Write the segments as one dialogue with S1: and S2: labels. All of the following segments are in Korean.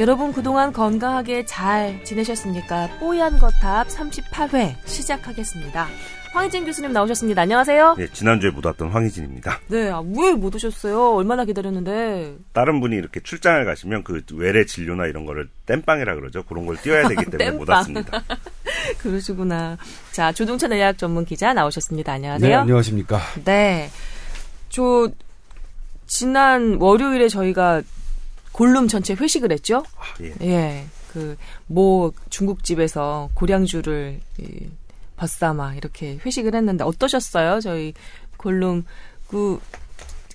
S1: 여러분 그동안 건강하게 잘 지내셨습니까? 뽀얀 거탑 38회 시작하겠습니다. 황희진 교수님 나오셨습니다. 안녕하세요.
S2: 네, 지난주에 못 왔던 황희진입니다.
S1: 네, 아, 왜못 오셨어요? 얼마나 기다렸는데.
S2: 다른 분이 이렇게 출장을 가시면 그 외래 진료나 이런 거를 땜빵이라 그러죠. 그런 걸 띄워야 되기 때문에 못 왔습니다.
S1: 그러시구나. 자, 조동찬 의학 전문 기자 나오셨습니다. 안녕하세요. 네,
S3: 안녕하십니까.
S1: 네. 저, 지난 월요일에 저희가 골룸 전체 회식을 했죠?
S2: 아, 예.
S1: 예. 그, 모 중국집에서 고량주를, 버싸마 이렇게 회식을 했는데 어떠셨어요? 저희 골룸 그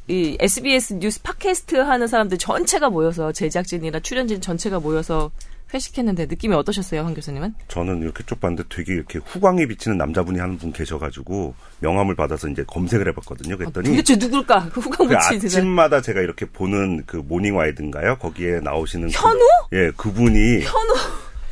S1: 이 SBS 뉴스 팟캐스트 하는 사람들 전체가 모여서 제작진이나 출연진 전체가 모여서 회식했는데 느낌이 어떠셨어요, 황 교수님은?
S2: 저는 이렇게 쭉 봤는데 되게 이렇게 후광이 비치는 남자분이 하는 분 계셔가지고 명함을 받아서 이제 검색을 해봤거든요. 그랬더니
S1: 아, 도대체 누굴까? 그 후광
S2: 그
S1: 비치는
S2: 아침마다 제가 이렇게 보는 그 모닝와이드인가요? 거기에 나오시는
S1: 현우?
S2: 그, 예, 그분이
S1: 현우.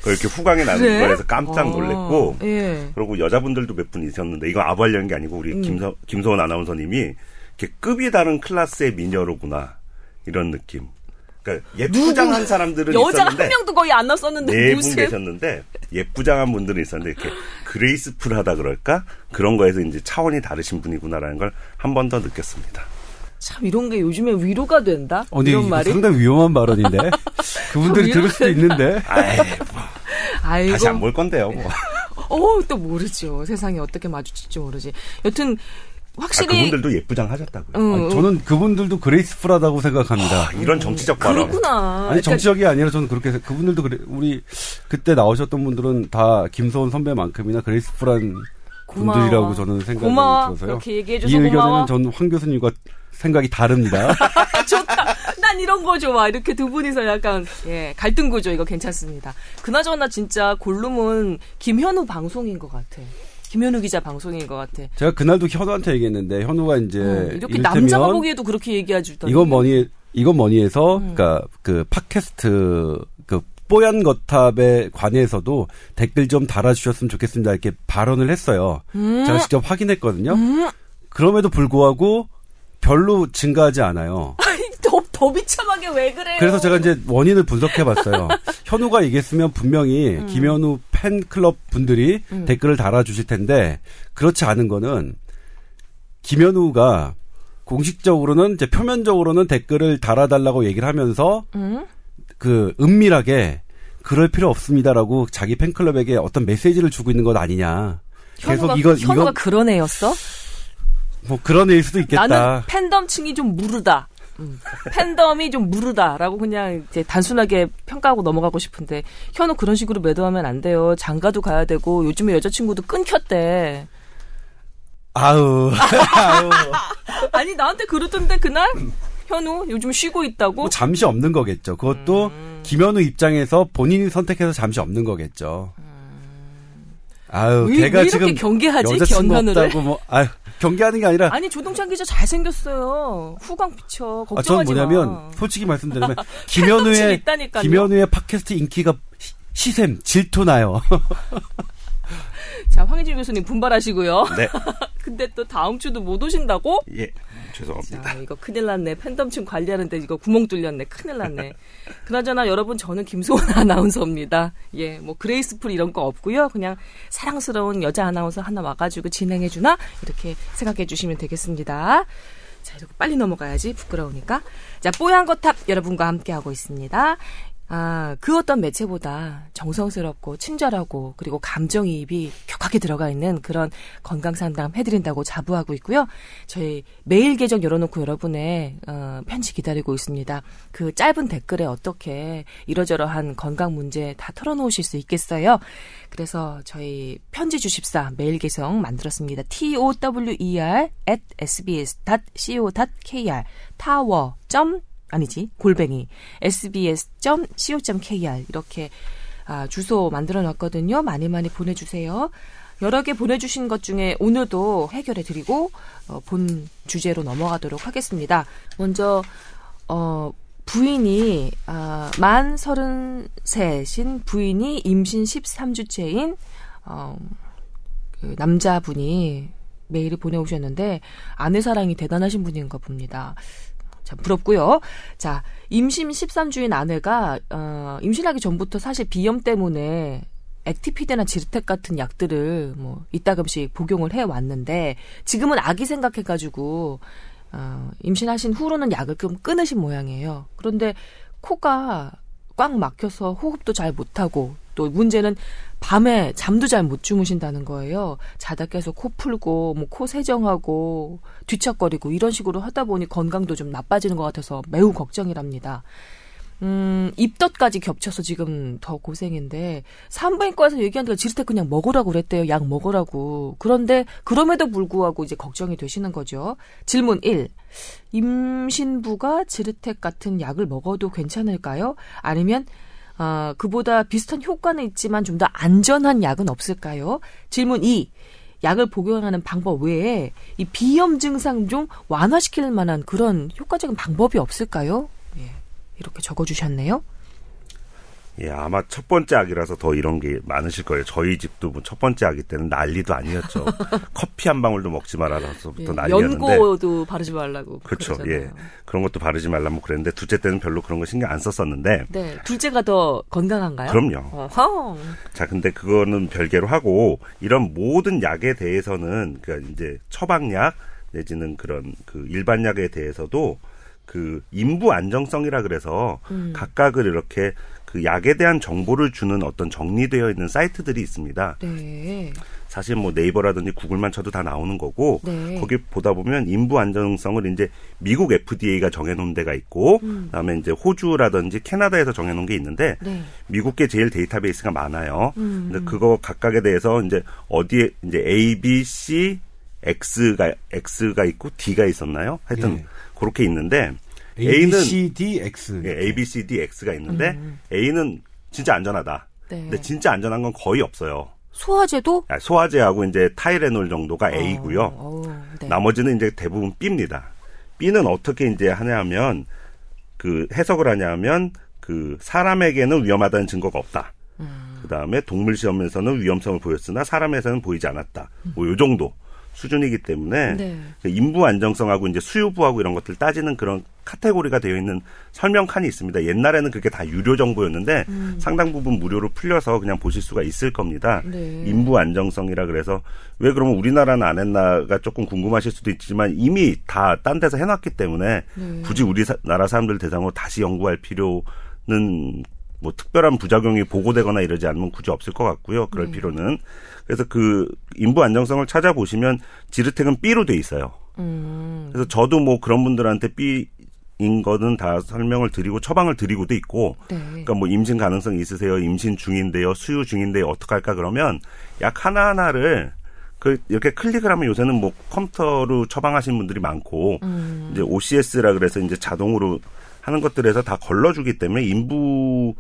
S2: 이렇게 후광이 나는
S1: 그래?
S2: 거에서 깜짝 놀랐고
S1: 아, 예.
S2: 그리고 여자분들도 몇 분 있었는데 이건 아부 하려는 게 아니고 우리
S1: 음.
S2: 김소, 김소원 아나운서님이 이렇게 급이 다른 클래스의 미녀로구나 이런 느낌. 그러니까 예쁘장한 사람들은
S1: 여자가
S2: 있었는데
S1: 한 명도 거의 안 났었는데
S2: 네분
S1: 무슨
S2: 계셨는데 예쁘장한 분들은 있었는데 이렇게 그레이스풀하다 그럴까 그런 거에서 이제 차원이 다르신 분이구나라는 걸 한 번 더 느꼈습니다.
S1: 참 이런 게 요즘에 위로가 된다.
S3: 어,
S1: 이런 말이.
S3: 상당히 위험한 발언인데. 그분들이. 들을 수도 있는데.
S2: 아이,
S1: 아이고.
S2: 다시 안 볼 건데요. 뭐.
S1: 어, 또 모르죠. 세상이 어떻게 마주칠지 모르지. 여튼
S2: 아,
S1: 확실히
S2: 그분들도 예쁘장 하셨다고요.
S1: 응,
S3: 아니, 저는 그분들도 그레이스풀하다고 생각합니다.
S2: 아, 이런 정치적 발언.
S1: 그렇구나.
S3: 아니
S1: 그러니까
S3: 정치적이 아니라 저는 그렇게 생각- 그분들도 그래 우리 그때 나오셨던 분들은 다 김소원 선배만큼이나 그레이스풀한
S1: 고마워.
S3: 분들이라고 저는 생각이
S1: 고마워.
S3: 들어서요.
S1: 그렇게 얘기해
S3: 이 의견에는
S1: 고마워.
S3: 전황 교수님과 생각이 다릅니다.
S1: 좋다. 난 이런 거 좋아. 이렇게 두 분이서 약간 예 갈등 구조 이거 괜찮습니다. 그나저나 진짜 골룸은 김현우 방송인 것 같아. 김현우 기자 방송인 것 같아.
S3: 제가 그날도 현우한테 얘기했는데 현우가 이제
S1: 음, 이렇게 남자가 보기에도 그렇게 얘기해주더니
S3: 이건 뭐니 이건 뭐니해서
S1: 음.
S3: 그러니까 그 팟캐스트 그 뽀얀 거탑에 관해서도 댓글 좀 달아주셨으면 좋겠습니다 이렇게 발언을 했어요.
S1: 음.
S3: 제가 직접 확인했거든요.
S1: 음.
S3: 그럼에도 불구하고 별로 증가하지 않아요.
S1: 더, 더 비참하게 왜 그래요?
S3: 그래서 제가 이제 원인을 분석해봤어요. 현우가 얘기했으면 분명히
S1: 음.
S3: 김현우 팬클럽 분들이 댓글을 달아주실 텐데 그렇지 않은 거는 김현우가 공식적으로는 이제 표면적으로는 댓글을 달아달라고 얘기를 하면서
S1: 음?
S3: 그 은밀하게 그럴 필요 없습니다라고 자기 팬클럽에게 어떤 메시지를 주고 있는 것 아니냐.
S1: 현우가,
S3: 계속 이거
S1: 현우가
S3: 이거
S1: 그런 애였어?
S3: 뭐 그런 애일 수도 있겠다.
S1: 나는 팬덤층이 좀 무르다. 음. 팬덤이 좀 무르다라고 그냥 이제 단순하게 평가하고 넘어가고 싶은데 현우 그런 식으로 매도하면 안 돼요. 장가도 가야 되고 요즘에 여자친구도 끊겼대.
S3: 아우. 아우.
S1: 아니 나한테 그러던데 그날 현우 요즘 쉬고 있다고.
S3: 뭐 잠시 없는 거겠죠. 그것도
S1: 음.
S3: 김현우 입장에서 본인이 선택해서 잠시 없는 거겠죠. 아유,
S1: 왜,
S3: 걔가
S1: 왜 이렇게
S3: 지금
S1: 경계하지? 견면을?
S3: 뭐, 아유, 경계하는 게 아니라
S1: 아니 조동찬 기자 잘 생겼어요. 후광 비쳐.
S3: 아, 전
S1: 걱정하지
S3: 뭐냐면
S1: 마.
S3: 솔직히 말씀드리면 김현우의. 김현우의 팟캐스트 인기가 시- 시샘 질투 나요.
S1: 자 황희진 교수님 분발하시고요.
S2: 네.
S1: 근데 또 다음 주도 못 오신다고?
S2: 예. 죄송합니다.
S1: 자, 이거 큰일 났네. 팬덤층 관리하는데 이거 구멍 뚫렸네. 큰일 났네. 그나저나 여러분 저는 김소원 아나운서입니다. 예, 뭐 graceful 이런 거 없고요. 그냥 사랑스러운 여자 아나운서 하나 와가지고 진행해주나 이렇게 생각해 주시면 되겠습니다. 자, 이렇게 빨리 넘어가야지 부끄러우니까. 자, 뽀얀 거탑 여러분과 함께 하고 있습니다. 아, 그 어떤 매체보다 정성스럽고 친절하고 그리고 감정이입이 격하게 들어가 있는 그런 건강 상담 해드린다고 자부하고 있고요. 저희 메일 계정 열어놓고 여러분의 어, 편지 기다리고 있습니다. 그 짧은 댓글에 어떻게 이러저러한 건강 문제 다 털어놓으실 수 있겠어요. 그래서 저희 편지 주십사 메일 계정 만들었습니다. t o w e r at sbs.co.kr 타워 점 아니지 골뱅이 sbs.co.kr 이렇게 아, 주소 만들어 놨거든요. 많이 많이 보내주세요. 여러 개 보내주신 것 중에 오늘도 해결해 드리고 어, 본 주제로 넘어가도록 하겠습니다. 먼저 어, 부인이 아, 만 33인 부인이 임신 13주째인 어, 그 남자분이 메일을 보내오셨는데 아내 사랑이 대단하신 분인가 봅니다. 참 부럽고요. 자, 임신 13주인 아내가 어, 임신하기 전부터 사실 비염 때문에 액티피드나 지르텍 같은 약들을 뭐 이따금씩 복용을 해 왔는데 지금은 아기 생각해 가지고 어, 임신하신 후로는 약을 좀 끊으신 모양이에요. 그런데 코가 꽉 막혀서 호흡도 잘 못하고 또 문제는 밤에 잠도 잘 못 주무신다는 거예요. 자다 깨서 코 풀고 뭐 코 세정하고 뒤척거리고 이런 식으로 하다 보니 건강도 좀 나빠지는 것 같아서 매우 걱정이랍니다. 음, 입덧까지 겹쳐서 지금 더 고생인데 산부인과에서 얘기하니까 지르텍 그냥 먹으라고 그랬대요. 약 먹으라고. 그런데 그럼에도 불구하고 이제 걱정이 되시는 거죠. 질문 1. 임신부가 지르텍 같은 약을 먹어도 괜찮을까요? 아니면 어, 그보다 비슷한 효과는 있지만 좀 더 안전한 약은 없을까요? 질문 2. 약을 복용하는 방법 외에 이 비염 증상 좀 완화시킬 만한 그런 효과적인 방법이 없을까요? 예, 이렇게 적어주셨네요.
S2: 예, 아마 첫 번째 아기라서 더 이런 게 많으실 거예요. 저희 집도 뭐 첫 번째 아기 때는 난리도 아니었죠. 커피 한 방울도 먹지 말아서부터
S1: 예,
S2: 난리였는데.
S1: 연고도 바르지 말라고.
S2: 그렇죠.
S1: 그러잖아요.
S2: 예. 그런 것도 바르지 말라고 그랬는데 둘째 때는 별로 그런 거 신경 안 썼었는데.
S1: 네, 둘째가 더 건강한가요?
S2: 그럼요.
S1: 어허.
S2: 자, 근데 그거는 별개로 하고 이런 모든 약에 대해서는 그러니까 이제 처방약 내지는 그런 그 일반 약에 대해서도 그 인부 안정성이라 그래서
S1: 음.
S2: 각각을 이렇게 그 약에 대한 정보를 주는 어떤 정리되어 있는 사이트들이 있습니다.
S1: 네.
S2: 사실 뭐 네이버라든지 구글만 쳐도 다 나오는 거고
S1: 네.
S2: 거기 보다 보면 인부 안정성을 이제 미국 FDA가 정해놓은 데가 있고
S1: 음.
S2: 그다음에 이제 호주라든지 캐나다에서 정해놓은 게 있는데
S1: 네.
S2: 미국계 제일 데이터베이스가 많아요.
S1: 음.
S2: 근데 그거 각각에 대해서 이제 어디에 이제 A, B, C, X가 X가 있고 D가 있었나요? 하여튼
S3: 예.
S2: 그렇게 있는데
S3: A,
S2: A는
S3: B, C, D, X.
S2: 예, A, B, C, D, X가 있는데
S1: 음.
S2: A는 진짜 안전하다.
S1: 네.
S2: 근데 진짜 안전한 건 거의 없어요.
S1: 소화제도
S2: 아, 소화제하고 이제 타이레놀 정도가 A고요.
S1: 어, 어, 네.
S2: 나머지는 이제 대부분 B입니다. B는 어떻게 이제 하냐면 그 해석을 하냐면 그 사람에게는 위험하다는 증거가 없다.
S1: 음.
S2: 그 다음에 동물 시험에서는 위험성을 보였으나 사람에서는 보이지 않았다. 뭐 요 정도 수준이기 때문에
S1: 네.
S2: 그 인부 안정성하고 이제 수요부하고 이런 것들 따지는 그런 카테고리가 되어 있는 설명 칸이 있습니다. 옛날에는 그게 다 유료 정보였는데
S1: 음.
S2: 상당 부분 무료로 풀려서 그냥 보실 수가 있을 겁니다.
S1: 네.
S2: 인부 안정성이라 그래서 왜 그러면 우리나라는 안 했나가 조금 궁금하실 수도 있지만 이미 다 딴 데서 해놨기 때문에
S1: 네.
S2: 굳이 우리나라 사람들 대상으로 다시 연구할 필요는 뭐 특별한 부작용이 보고되거나 이러지 않으면 굳이 없을 것 같고요. 그럴
S1: 네.
S2: 필요는 그래서 그 인부 안정성을 찾아보시면 지르텍은 B로 돼 있어요.
S1: 음.
S2: 그래서 저도 뭐 그런 분들한테 B인 거는 다 설명을 드리고 처방을 드리고도 있고
S1: 네.
S2: 그러니까 뭐 임신 가능성 있으세요? 임신 중인데요? 수유 중인데요? 어떡할까 그러면 약 하나하나를 그 이렇게 클릭을 하면 요새는 뭐 컴퓨터로 처방하시는 분들이 많고
S1: 음.
S2: 이제 OCS라 그래서 이제 자동으로 하는 것들에서 다 걸러주기 때문에 인부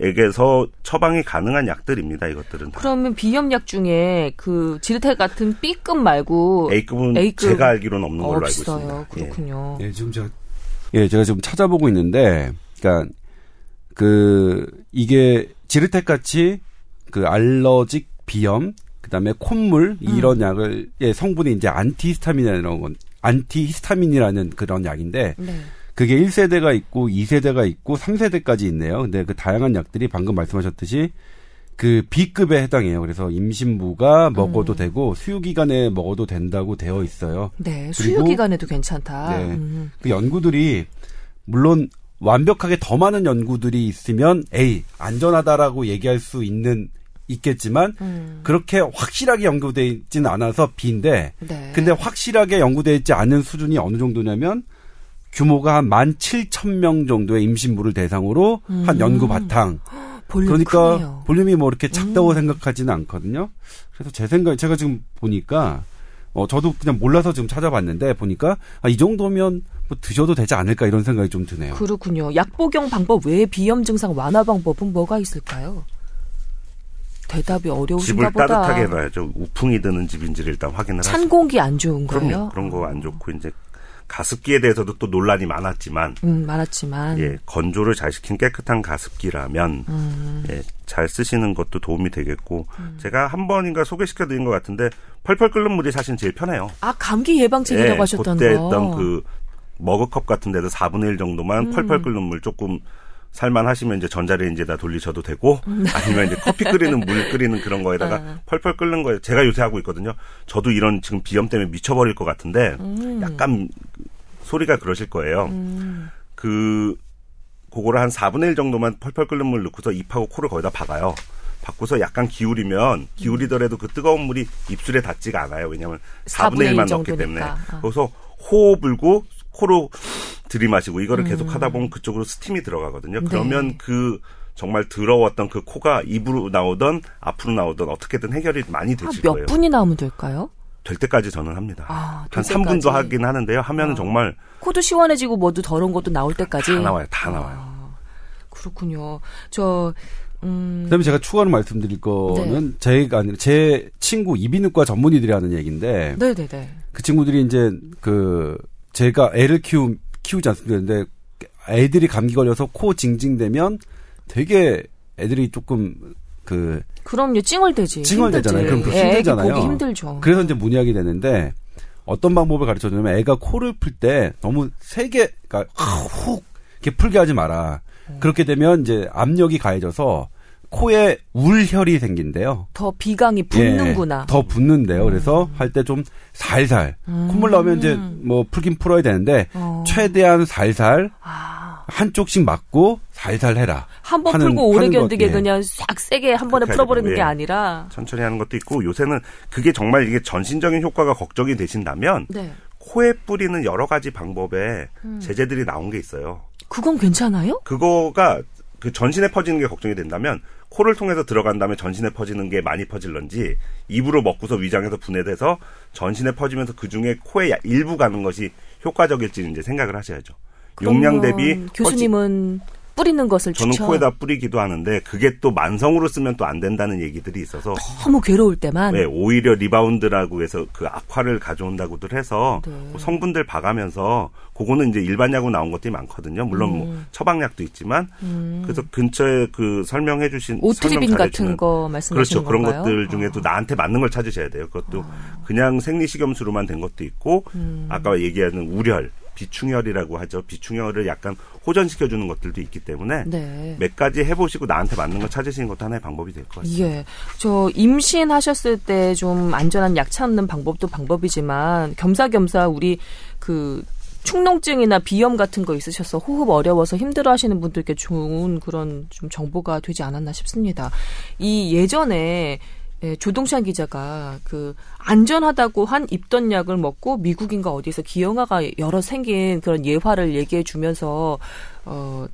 S2: 에게서 처방이 가능한 약들입니다. 이것들은 다.
S1: 그러면 비염약 중에 그 지르텍 같은 B급 말고
S2: A급은
S1: A급
S2: 제가 알기로는 없는 걸로 알고
S1: 없어요.
S2: 있습니다. 예.
S1: 그렇군요.
S3: 예, 지금 제가 예, 제가 지금 찾아보고 있는데, 그러니까 그 이게 지르텍 같이 그 알러직 비염, 그다음에 콧물 이런 약을 예, 성분이 이제 안티히스타민이라는 건 안티히스타민이라는 그런 약인데
S1: 네.
S3: 그게 1세대가 있고 2세대가 있고 3세대까지 있네요. 근데 그 다양한 약들이 방금 말씀하셨듯이 그 B급에 해당해요. 그래서 임신부가 먹어도
S1: 음.
S3: 되고 수유 기간에 먹어도 된다고 되어 있어요.
S1: 네.
S3: 그리고-
S1: 수유 기간에도 괜찮다.
S3: 네.
S1: 음.
S3: 그 연구들이 물론 완벽하게 더 많은 연구들이 있으면 A 안전하다라고 얘기할 수 있는 있겠지만
S1: 음.
S3: 그렇게 확실하게 연구되어 있지는 않아서 B인데
S1: 네.
S3: 근데 확실하게 연구되어 있지 않은 수준이 어느 정도냐면 규모가 한 17,000명 정도의 임신부를 대상으로 한
S1: 음.
S3: 연구 바탕.
S1: 볼륨
S3: 그러니까
S1: 크네요. 음.
S3: 볼륨이 뭐 이렇게 작다고 생각하지는 않거든요. 그래서 제 생각, 제가 지금 보니까, 어, 저도 그냥 몰라서 지금 찾아봤는데, 보니까, 아, 이 정도면 뭐 드셔도 되지 않을까 이런 생각이 좀 드네요.
S1: 그렇군요. 약 복용 방법 외에 비염 증상 완화 방법은 뭐가 있을까요? 대답이 어려우신가
S2: 집을
S1: 보다.
S2: 따뜻하게 해놔야죠. 우풍이 드는 집인지를 일단 확인을 하시고.
S1: 찬 공기 안 좋은 거예요?
S2: 그럼요. 그런 거 안 좋고 이제 가습기에 대해서도 또 논란이 많았지만
S1: 음, 많았지만.
S2: 예, 건조를 잘 시킨 깨끗한 가습기라면
S1: 음.
S2: 예, 잘 쓰시는 것도 도움이 되겠고 제가 한 번인가 소개시켜 드린 것 같은데 펄펄 끓는 물이 사실 제일 편해요.
S1: 아, 감기 예방책이라고 하셨던
S2: 그때
S1: 거.
S2: 했던 그 머그컵 같은 데도 4분의 1 정도만
S1: 음.
S2: 펄펄 끓는 물 조금 살만 하시면 이제 전자레인지에다 돌리셔도 되고 아니면 이제 커피 끓이는 물 끓이는 그런 거에다가
S1: 아.
S2: 펄펄 끓는 거에 제가 요새 하고 있거든요. 저도 이런 지금 비염 때문에 미쳐버릴 것 같은데
S1: 음.
S2: 약간 소리가 그러실 거예요. 그 그거를 한 4분의 1 정도만 펄펄 끓는 물 넣고서 입하고 코를 거기다 박아요. 박고서 약간 기울이면 기울이더라도 그 뜨거운 물이 입술에 닿지가 않아요. 왜냐하면 4분의 1만 넣기 때문에.
S1: 정도니까. 아.
S2: 그래서 호흡 불고 코로 들이마시고 이거를 계속
S1: 음.
S2: 하다 보면 그쪽으로 스팀이 들어가거든요.
S1: 네.
S2: 그러면 그 정말 더러웠던 그 코가 입으로 나오던 앞으로 나오던 어떻게든 해결이 많이 되실
S1: 몇
S2: 거예요.
S1: 분이 나오면 될까요?
S2: 될 때까지 저는 합니다.
S1: 아, 한될
S2: 3분도
S1: 때까지?
S2: 하긴 하는데요. 하면 은
S1: 아.
S2: 정말
S1: 코도 시원해지고 뭐도 더러운 것도 나올 때까지.
S2: 다 나와요. 다 나와요.
S1: 아, 그렇군요. 저 음,
S3: 그다음에 제가 추가로 말씀드릴 거는
S1: 네.
S3: 제가 아니라 제 친구 이비인후과 전문의들이 하는 얘기인데
S1: 네네네.
S3: 그 친구들이 이제 그 제가 애를 키우 키우지 않습니까? 근데 애들이 감기 걸려서 코 징징대면 되게 애들이 조금 그
S1: 그럼요, 찡얼대지.
S3: 찡얼대잖아요. 그럼 그
S1: 예,
S3: 힘들잖아요.
S1: 보기 힘들죠.
S3: 그래서 이제 문의하게 되는데 어떤 방법을 가르쳐 주냐면 애가 코를 풀 때 너무 세게 그러니까 훅 이렇게 풀게 하지 마라. 그렇게 되면 이제 압력이 가해져서 코에 울혈이 생긴대요.
S1: 더 비강이 붙는구나.
S3: 예, 더 붙는데요. 그래서 할 때 좀 살살 콧물 나오면 이제 뭐 풀긴 풀어야 되는데
S1: 어.
S3: 최대한 살살
S1: 아,
S3: 한쪽씩 맞고 살살 해라.
S1: 한 번 풀고 오래
S3: 하는 것,
S1: 견디게
S3: 예.
S1: 그냥 싹 세게 한 번에 풀어버리는
S2: 하죠.
S1: 게
S2: 예.
S1: 아니라.
S2: 천천히 하는 것도 있고 요새는 그게 정말 이게 전신적인 효과가 걱정이 되신다면
S1: 네.
S2: 코에 뿌리는 여러 가지 방법에
S1: 음.
S2: 제재들이 나온 게 있어요.
S1: 그건 괜찮아요?
S2: 그거가 그 전신에 퍼지는 게 걱정이 된다면 코를 통해서 들어간 다음에 전신에 퍼지는 게 많이 퍼질런지 입으로 먹고서 위장에서 분해돼서 전신에 퍼지면서 그 중에 코에 야- 일부 가는 것이 효과적일지 이제 생각을 하셔야죠. 용량 대비
S1: 교수님은 뿌리는 것을
S2: 저는
S1: 추천.
S2: 코에다 뿌리기도 하는데 그게 또 만성으로 쓰면 또 안 된다는 얘기들이 있어서
S1: 너무 괴로울 때만.
S2: 네, 오히려 리바운드라고 해서 그 악화를 가져온다고들 해서
S1: 네.
S2: 그 성분들 봐가면서 그거는 이제 일반 약으로 나온 것들이 많거든요. 물론
S1: 음.
S2: 뭐 처방약도 있지만 그래서 근처에 그 설명해 주신
S1: 오트리빈
S2: 설명
S1: 같은 거 말씀하시는
S2: 그렇죠. 그런
S1: 건가요?
S2: 것들 중에도 나한테 맞는 걸 찾으셔야 돼요. 그것도 그냥 생리식염수로만 된 것도 있고
S1: 음.
S2: 아까 얘기하는 울혈, 비충혈이라고 하죠. 비충혈을 약간 호전시켜 주는 것들도 있기 때문에
S1: 네.
S2: 몇 가지 해보시고 나한테 맞는 걸 찾으시는 것도 하나의 방법이 될 것 같습니다.
S1: 예. 저 임신하셨을 때 좀 안전한 약 찾는 방법도 방법이지만 겸사겸사 우리 그 축농증이나 비염 같은 거 있으셔서 호흡 어려워서 힘들어 하시는 분들께 좋은 그런 좀 정보가 되지 않았나 싶습니다. 이 예전에 예, 조동찬 기자가 그 안전하다고 한 입던 약을 먹고 미국인가 어디서 기형아가 여러 생긴 그런 예화를 얘기해 주면서 어,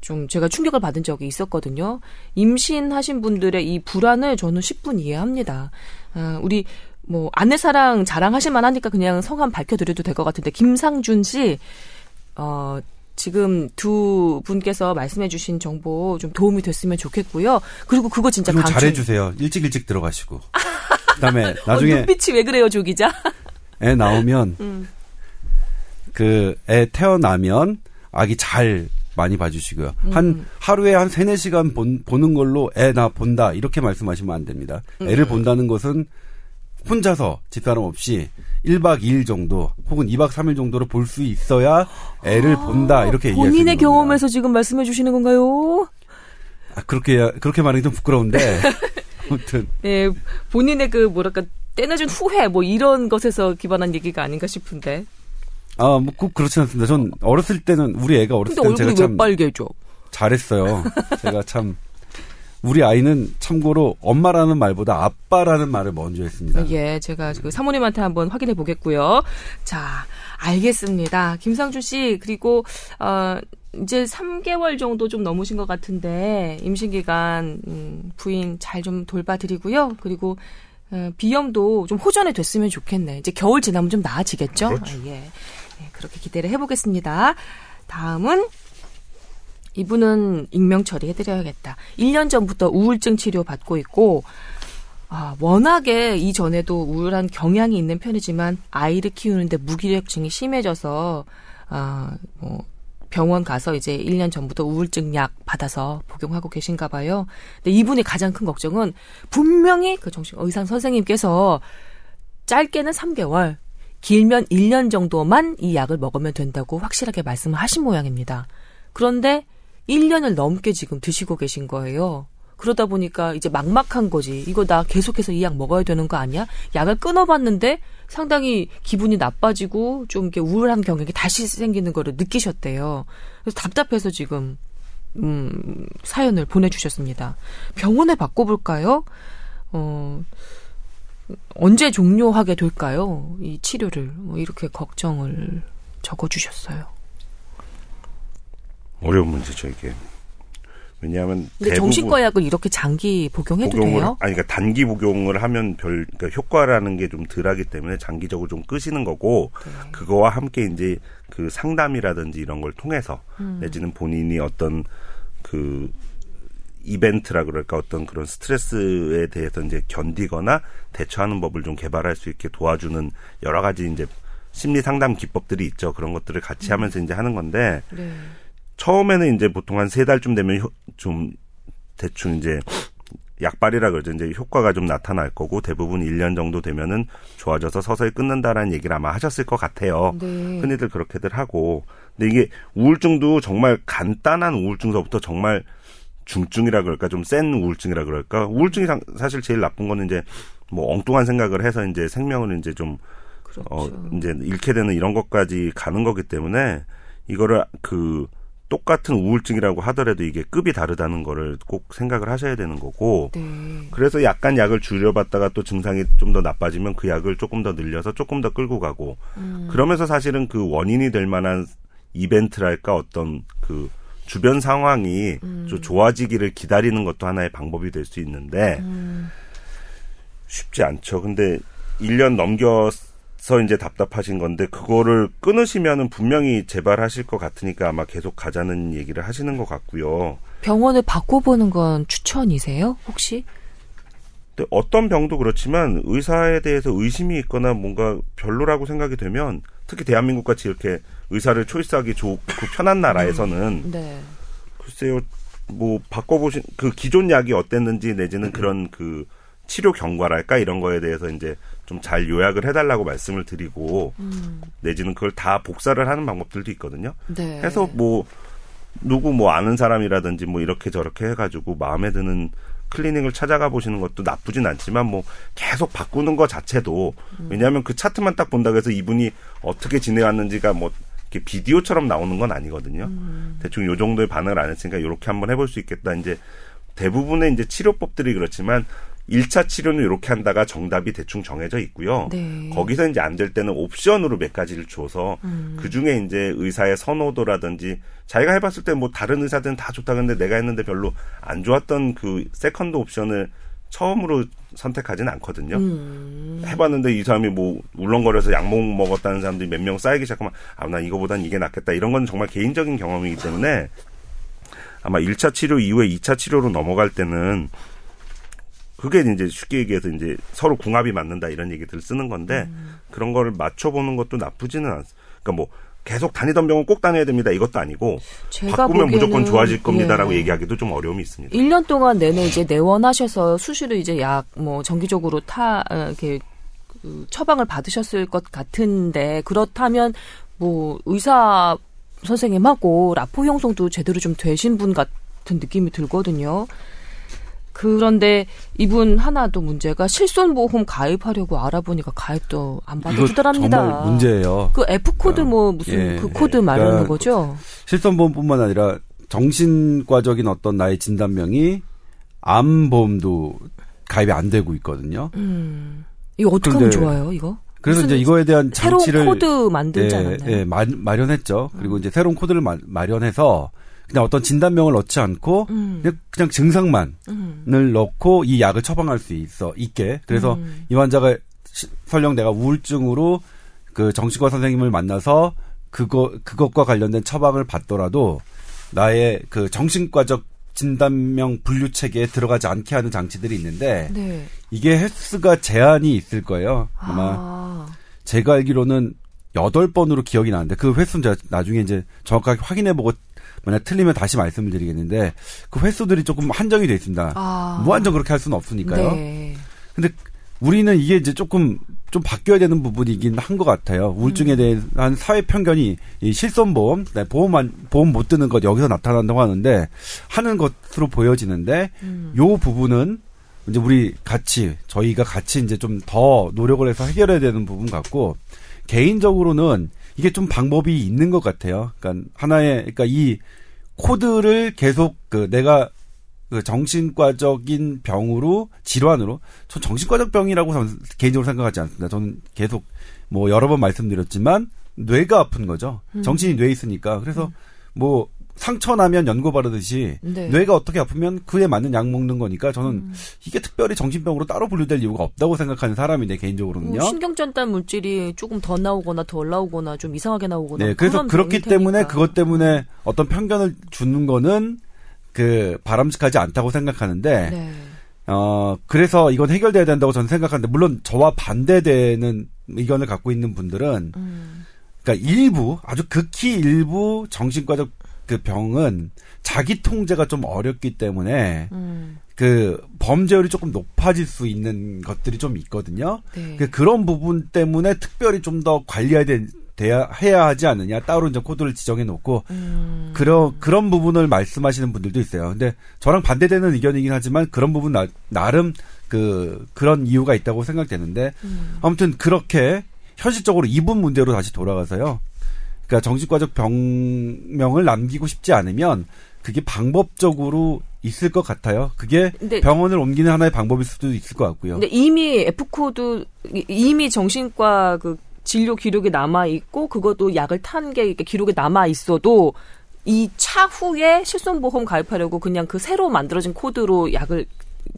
S1: 좀 제가 충격을 받은 적이 있었거든요. 임신하신 분들의 이 불안을 저는 10분 이해합니다. 아, 우리 뭐 아내 사랑 자랑하실 만하니까 그냥 성함 밝혀드려도 될 것 같은데 김상준 씨, 어, 지금 두 분께서 말씀해주신 정보 좀 도움이 됐으면 좋겠고요. 그리고 그거 진짜
S3: 그리고
S1: 강추.
S3: 잘해주세요. 일찍 일찍 들어가시고. 그다음에
S1: 어,
S3: 나중에
S1: 눈빛이 왜 그래요, 조 기자?
S3: 애 나오면
S1: 음.
S3: 그애 태어나면 아기 잘 많이 봐주시고요.
S1: 음.
S3: 한 하루에 한 세네 시간 본, 보는 걸로 애 나 본다 이렇게 말씀하시면 안 됩니다. 애를
S1: 음.
S3: 본다는 것은 혼자서 집사람 없이 1박 2일 정도 혹은 2박 3일 정도로 볼 수 있어야 애를 본다 이렇게 얘기하시는
S1: 본인의. 경험에서 지금 말씀해 주시는 건가요?
S3: 아, 그렇게 그렇게 말하기 좀 부끄러운데 아무튼
S1: 예, 본인의 그 뭐랄까 떼내준 후회 뭐 이런 것에서 기반한 얘기가 아닌가 싶은데.
S3: 아, 뭐 꼭 그렇진 않습니다. 전 어렸을 때는 우리 애가 어렸을 때는 제가 참
S1: 빨개져?
S3: 잘했어요. 제가 참 우리 아이는 참고로 엄마라는 말보다 아빠라는 말을 먼저 했습니다.
S1: 예, 제가 그 사모님한테 한번 확인해 보겠고요. 자, 알겠습니다. 김상준 씨 그리고 어 이제 3개월 정도 좀 넘으신 것 같은데 임신 기간 음, 부인 잘 좀 돌봐드리고요. 그리고 어, 비염도 좀 호전이 됐으면 좋겠네. 이제 겨울 지나면 좀 나아지겠죠?
S2: 그렇죠.
S1: 아, 예. 예, 그렇게 기대를 해보겠습니다. 다음은 이분은 익명 처리해드려야겠다. 1년 전부터 우울증 치료 받고 있고, 아, 워낙에 이전에도 우울한 경향이 있는 편이지만, 아이를 키우는데 무기력증이 심해져서, 아, 뭐, 병원 가서 이제 1년 전부터 우울증 약 받아서 복용하고 계신가 봐요. 근데 이분의 가장 큰 걱정은 분명히 그 정신 의상 선생님께서 짧게는 3개월, 길면 1년 정도만 이 약을 먹으면 된다고 확실하게 말씀을 하신 모양입니다. 그런데 1년을 넘게 지금 드시고 계신 거예요. 그러다 보니까 이제 막막한 거지. 이거 나 계속해서 이 약 먹어야 되는 거 아니야? 약을 끊어봤는데 상당히 기분이 나빠지고 좀 이렇게 우울한 경향이 다시 생기는 거를 느끼셨대요. 그래서 답답해서 지금 음, 사연을 보내주셨습니다. 병원에 바꿔볼까요? 어, 언제 종료하게 될까요? 이 치료를. 뭐 이렇게 걱정을 적어주셨어요.
S2: 어려운 문제죠, 이게. 왜냐하면
S1: 근데 정신과 약을 이렇게 장기 복용해도
S2: 복용을,
S1: 돼요?
S2: 아니, 그러니까 단기 복용을 하면 별, 그러니까 효과라는 게 좀 덜하기 때문에 장기적으로 좀 끄시는 거고,
S1: 네.
S2: 그거와 함께 이제 그 상담이라든지 이런 걸 통해서,
S1: 음.
S2: 내지는 본인이 어떤 그 이벤트라 그럴까 어떤 그런 스트레스에 대해서 이제 견디거나 대처하는 법을 좀 개발할 수 있게 도와주는 여러 가지 이제 심리 상담 기법들이 있죠. 그런 것들을 같이 하면서 이제 하는 건데,
S1: 네.
S2: 처음에는 이제 보통 한 세 달쯤 되면 효- 좀 대충 이제 약발이라 그러죠. 이제 효과가 좀 나타날 거고 대부분 1년 정도 되면은 좋아져서 서서히 끊는다라는 얘기를 아마 하셨을 것 같아요.
S1: 네.
S2: 흔히들 그렇게들 하고. 근데 이게 우울증도 정말 간단한 우울증서부터 정말 중증이라 그럴까 좀 센 우울증이라 그럴까 우울증이 상- 사실 제일 나쁜 거는 이제 뭐 엉뚱한 생각을 해서 이제 생명을 이제 좀
S1: 그렇죠.
S2: 어, 이제 잃게 되는 이런 것까지 가는 거기 때문에 이거를 그 똑같은 우울증이라고 하더라도 이게 급이 다르다는 거를 꼭 생각을 하셔야 되는 거고
S1: 네.
S2: 그래서 약간 약을 줄여봤다가 또 증상이 좀 더 나빠지면 그 약을 조금 더 늘려서 조금 더 끌고 가고
S1: 음.
S2: 그러면서 사실은 그 원인이 될 만한 이벤트랄까 어떤 그 주변 상황이
S1: 음.
S2: 좀 좋아지기를 기다리는 것도 하나의 방법이 될 수 있는데
S1: 음.
S2: 쉽지 않죠. 근데 1년 넘겨 서 이제 답답하신 건데 그거를 끊으시면은 분명히 재발하실 것 같으니까 아마 계속 가자는 얘기를 하시는 것 같고요.
S1: 병원을 바꿔보는 건 추천이세요? 혹시?
S2: 어떤 병도 그렇지만 의사에 대해서 의심이 있거나 뭔가 별로라고 생각이 되면 특히 대한민국 같이 이렇게 의사를 초이스하기 좋고 편한 나라에서는
S1: 네.
S2: 글쎄요, 뭐 바꿔보신 그 기존 약이 어땠는지 내지는 그런 그 치료 경과랄까 이런 거에 대해서 이제 좀 잘 요약을 해달라고 말씀을 드리고
S1: 음.
S2: 내지는 그걸 다 복사를 하는 방법들도 있거든요.
S1: 네.
S2: 해서 뭐 누구 뭐 아는 사람이라든지 뭐 이렇게 저렇게 해가지고 마음에 드는 클리닉을 찾아가 보시는 것도 나쁘진 않지만 뭐 계속 바꾸는 것 자체도 왜냐하면 그 차트만 딱 본다고 해서 이분이 어떻게 지내왔는지가 뭐 이렇게 비디오처럼 나오는 건 아니거든요. 대충 요 정도의 반응을 안 했으니까 이렇게 한번 해볼 수 있겠다. 이제 대부분의 이제 치료법들이 그렇지만 1차 치료는 이렇게 한다가 정답이 대충 정해져 있고요.
S1: 네.
S2: 거기서 이제 안 될 때는 옵션으로 몇 가지를 줘서
S1: 음.
S2: 그 중에 이제 의사의 선호도라든지 자기가 해봤을 때 뭐 다른 의사들은 다 좋다 근데 내가 했는데 별로 안 좋았던 그 second option을 처음으로 선택하지는 않거든요.
S1: 음.
S2: 해봤는데 이 사람이 뭐 울렁거려서 약 못 먹었다는 사람들이 몇 명 쌓이기 시작하면 아나 이거보단 이게 낫겠다 이런 건 정말 개인적인 경험이기 때문에 아마 1차 치료 이후에 2차 치료로 넘어갈 때는 그게 이제 쉽게 얘기해서 이제 서로 궁합이 맞는다 이런 얘기들을 쓰는 건데 그런 거를 맞춰보는 것도 나쁘지는 않. 그러니까 뭐 계속 다니던 병원 꼭 다녀야 됩니다 이것도 아니고 바꾸면 무조건 좋아질 겁니다라고
S1: 예.
S2: 얘기하기도 좀 어려움이 있습니다.
S1: 1년 동안 내내 이제 내원하셔서 수시로 이제 약 뭐 정기적으로 타 어, 이렇게 그 처방을 받으셨을 것 같은데 그렇다면 뭐 의사 선생님하고 라포 형성도 제대로 좀 되신 분 같은 느낌이 들거든요. 그런데 이분 하나도 문제가 실손보험 가입하려고 알아보니까 가입도 안 받아주더랍니다.
S3: 정말 문제예요.
S1: 그 F 코드 뭐 무슨
S3: 예,
S1: 그 코드
S3: 예.
S1: 말하는
S3: 그러니까
S1: 거죠?
S3: 실손보험뿐만 아니라 정신과적인 어떤 나의 진단명이 암보험도 가입이 안 되고 있거든요.
S1: 음. 이거 어떻게 하면 좋아요, 이거?
S3: 그래서 이제 이거에 대한
S1: 새로운
S3: 장치를
S1: 코드 만들지 않았나요? 음.
S3: 예, 예, 마, 마련했죠. 그리고 이제 새로운 코드를 마, 마련해서 그냥 어떤 진단명을 넣지 않고
S1: 음.
S3: 그냥, 그냥 증상만을
S1: 음.
S3: 넣고 이 약을 처방할 수 있어 있게. 그래서
S1: 음.
S3: 이 환자가 시- 설령 내가 우울증으로 그 정신과 선생님을 만나서 그거 그것과 관련된 처방을 받더라도 나의 그 정신과적 진단명 분류 체계에 들어가지 않게 하는 장치들이 있는데
S1: 네.
S3: 이게 횟수가 제한이 있을 거예요. 아마
S1: 아.
S3: 제가 알기로는 여덟 번으로 기억이 나는데 그 횟수는 제가 나중에 이제 정확하게 확인해보고 만약 틀리면 다시 말씀을 드리겠는데 그 횟수들이 조금 한정이 돼 있습니다.
S1: 아.
S3: 무한정 그렇게 할 수는 없으니까요.
S1: 네.
S3: 근데 우리는 이게 이제 조금 좀 바뀌어야 되는 부분이긴 한 것 같아요. 우울증에
S1: 음.
S3: 대한 사회 편견이 이 실손보험, 네, 보험만 보험 못 드는 것 여기서 나타난다고 하는데 하는 것으로 보여지는데
S1: 음.
S3: 요 부분은 이제 우리 같이 저희가 같이 이제 좀 더 노력을 해서 해결해야 되는 부분 같고 개인적으로는 이게 좀 방법이 있는 것 같아요. 그러니까 하나의 그러니까 이 코드를 계속 그 내가 그 정신과적인 병으로 질환으로 전 정신과적 병이라고 저는 개인적으로 생각하지 않습니다. 저는 계속 뭐 여러 번 말씀드렸지만 뇌가 아픈 거죠.
S1: 음.
S3: 정신이 뇌에 있으니까 그래서 뭐 상처 나면 연고 바르듯이
S1: 네.
S3: 뇌가 어떻게 아프면 그에 맞는 약 먹는 거니까 저는
S1: 음.
S3: 이게 특별히 정신병으로 따로 분류될 이유가 없다고 생각하는 사람인데 개인적으로는요.
S1: 뭐 신경전달 물질이 조금 더 나오거나 덜 나오거나 좀 이상하게 나오거나
S3: 네, 그래서 그렇기 때문에. 그것 때문에 어떤 편견을 주는 거는 그 바람직하지 않다고 생각하는데
S1: 네.
S3: 어 그래서 이건 해결돼야 된다고 저는 생각하는데 물론 저와 반대되는 의견을 갖고 있는 분들은
S1: 음.
S3: 그러니까 일부 아주 극히 일부 정신과적 그 병은 자기 통제가 좀 어렵기 때문에
S1: 음.
S3: 그 범죄율이 조금 높아질 수 있는 것들이 좀 있거든요.
S1: 네.
S3: 그 그런 부분 때문에 특별히 좀 더 관리해야 돼, 돼야 해야 하지 않느냐 따로 이제 코드를 지정해 놓고
S1: 음.
S3: 그런 그런 부분을 말씀하시는 분들도 있어요. 근데 저랑 반대되는 의견이긴 하지만 그런 부분 나, 나름 그 그런 이유가 있다고 생각되는데
S1: 음.
S3: 아무튼 그렇게 현실적으로 이분 문제로 다시 돌아가서요. 그러니까 정신과적 병명을 남기고 싶지 않으면 그게 방법적으로 있을 것 같아요. 그게 병원을 옮기는 하나의 방법일 수도 있을 것 같고요.
S1: 근데 이미 F 코드 이- 이미 정신과 그 진료 기록이 남아 있고 그것도 약을 탄 게 기록에 남아 있어도 이 차후에 실손보험 가입하려고 그냥 그 새로 만들어진 코드로 약을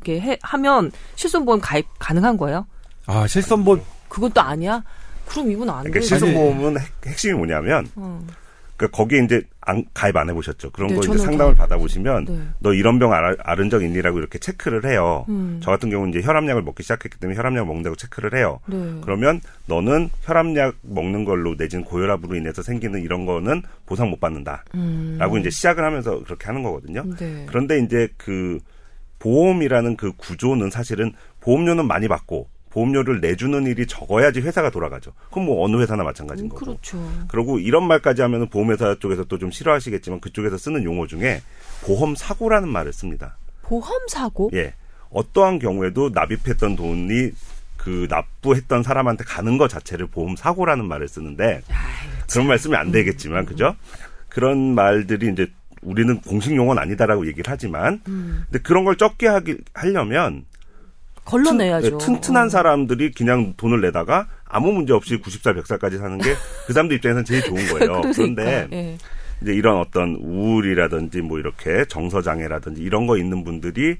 S1: 이렇게 해, 하면 실손보험 가입 가능한 거예요?
S3: 아 실손보
S1: 그것도 아니야? 그럼 이분 안 돼.
S2: 그러니까 실손보험은 핵- 핵심이 뭐냐면
S1: 어.
S2: 그러니까 거기에 이제 안- 가입 안 해보셨죠. 그런
S1: 네,
S2: 거 이제 상담을
S1: 가입-
S2: 받아보시면
S1: 네.
S2: 너 이런 병 알, 앓은 적 있니라고 이렇게 체크를 해요.
S1: 음.
S2: 저 같은 경우는 이제 혈압약을 먹기 시작했기 때문에 혈압약 먹는다고 체크를 해요.
S1: 네.
S2: 그러면 너는 혈압약 먹는 걸로 내지는 고혈압으로 인해서 생기는 이런 거는 보상 못 받는다.
S1: 음.
S2: 라고 이제 시작을 하면서 그렇게 하는 거거든요.
S1: 네.
S2: 그런데 이제 그 보험이라는 그 구조는 사실은 보험료는 많이 받고 보험료를 내주는 일이 적어야지 회사가 돌아가죠. 그럼 뭐 어느 회사나 마찬가지인
S1: 음,
S2: 거고.
S1: 그렇죠.
S2: 그리고 이런 말까지 하면은 보험회사 쪽에서 또 좀 싫어하시겠지만 그쪽에서 쓰는 용어 중에 보험 사고라는 말을 씁니다.
S1: 보험 사고?
S2: 예. 어떠한 경우에도 납입했던 돈이 그 납부했던 사람한테 가는 것 자체를 보험 사고라는 말을 쓰는데 그런 말 쓰면 안 되겠지만 그죠? 그런 말들이 이제 우리는 공식 용어는 아니다라고 얘기를 하지만
S1: 음.
S2: 근데 그런 걸 적게 하기 하려면
S1: 걸러내야죠.
S2: 튼, 튼튼한
S1: 어.
S2: 사람들이 그냥 돈을 내다가 아무 문제 없이 90살, 100살까지 사는 게 그 사람들 입장에서는 제일 좋은 거예요.
S1: 그러니까,
S2: 그런데
S1: 예.
S2: 이제 이런 어떤 우울이라든지 뭐 이렇게 정서 장애라든지 이런 거 있는 분들이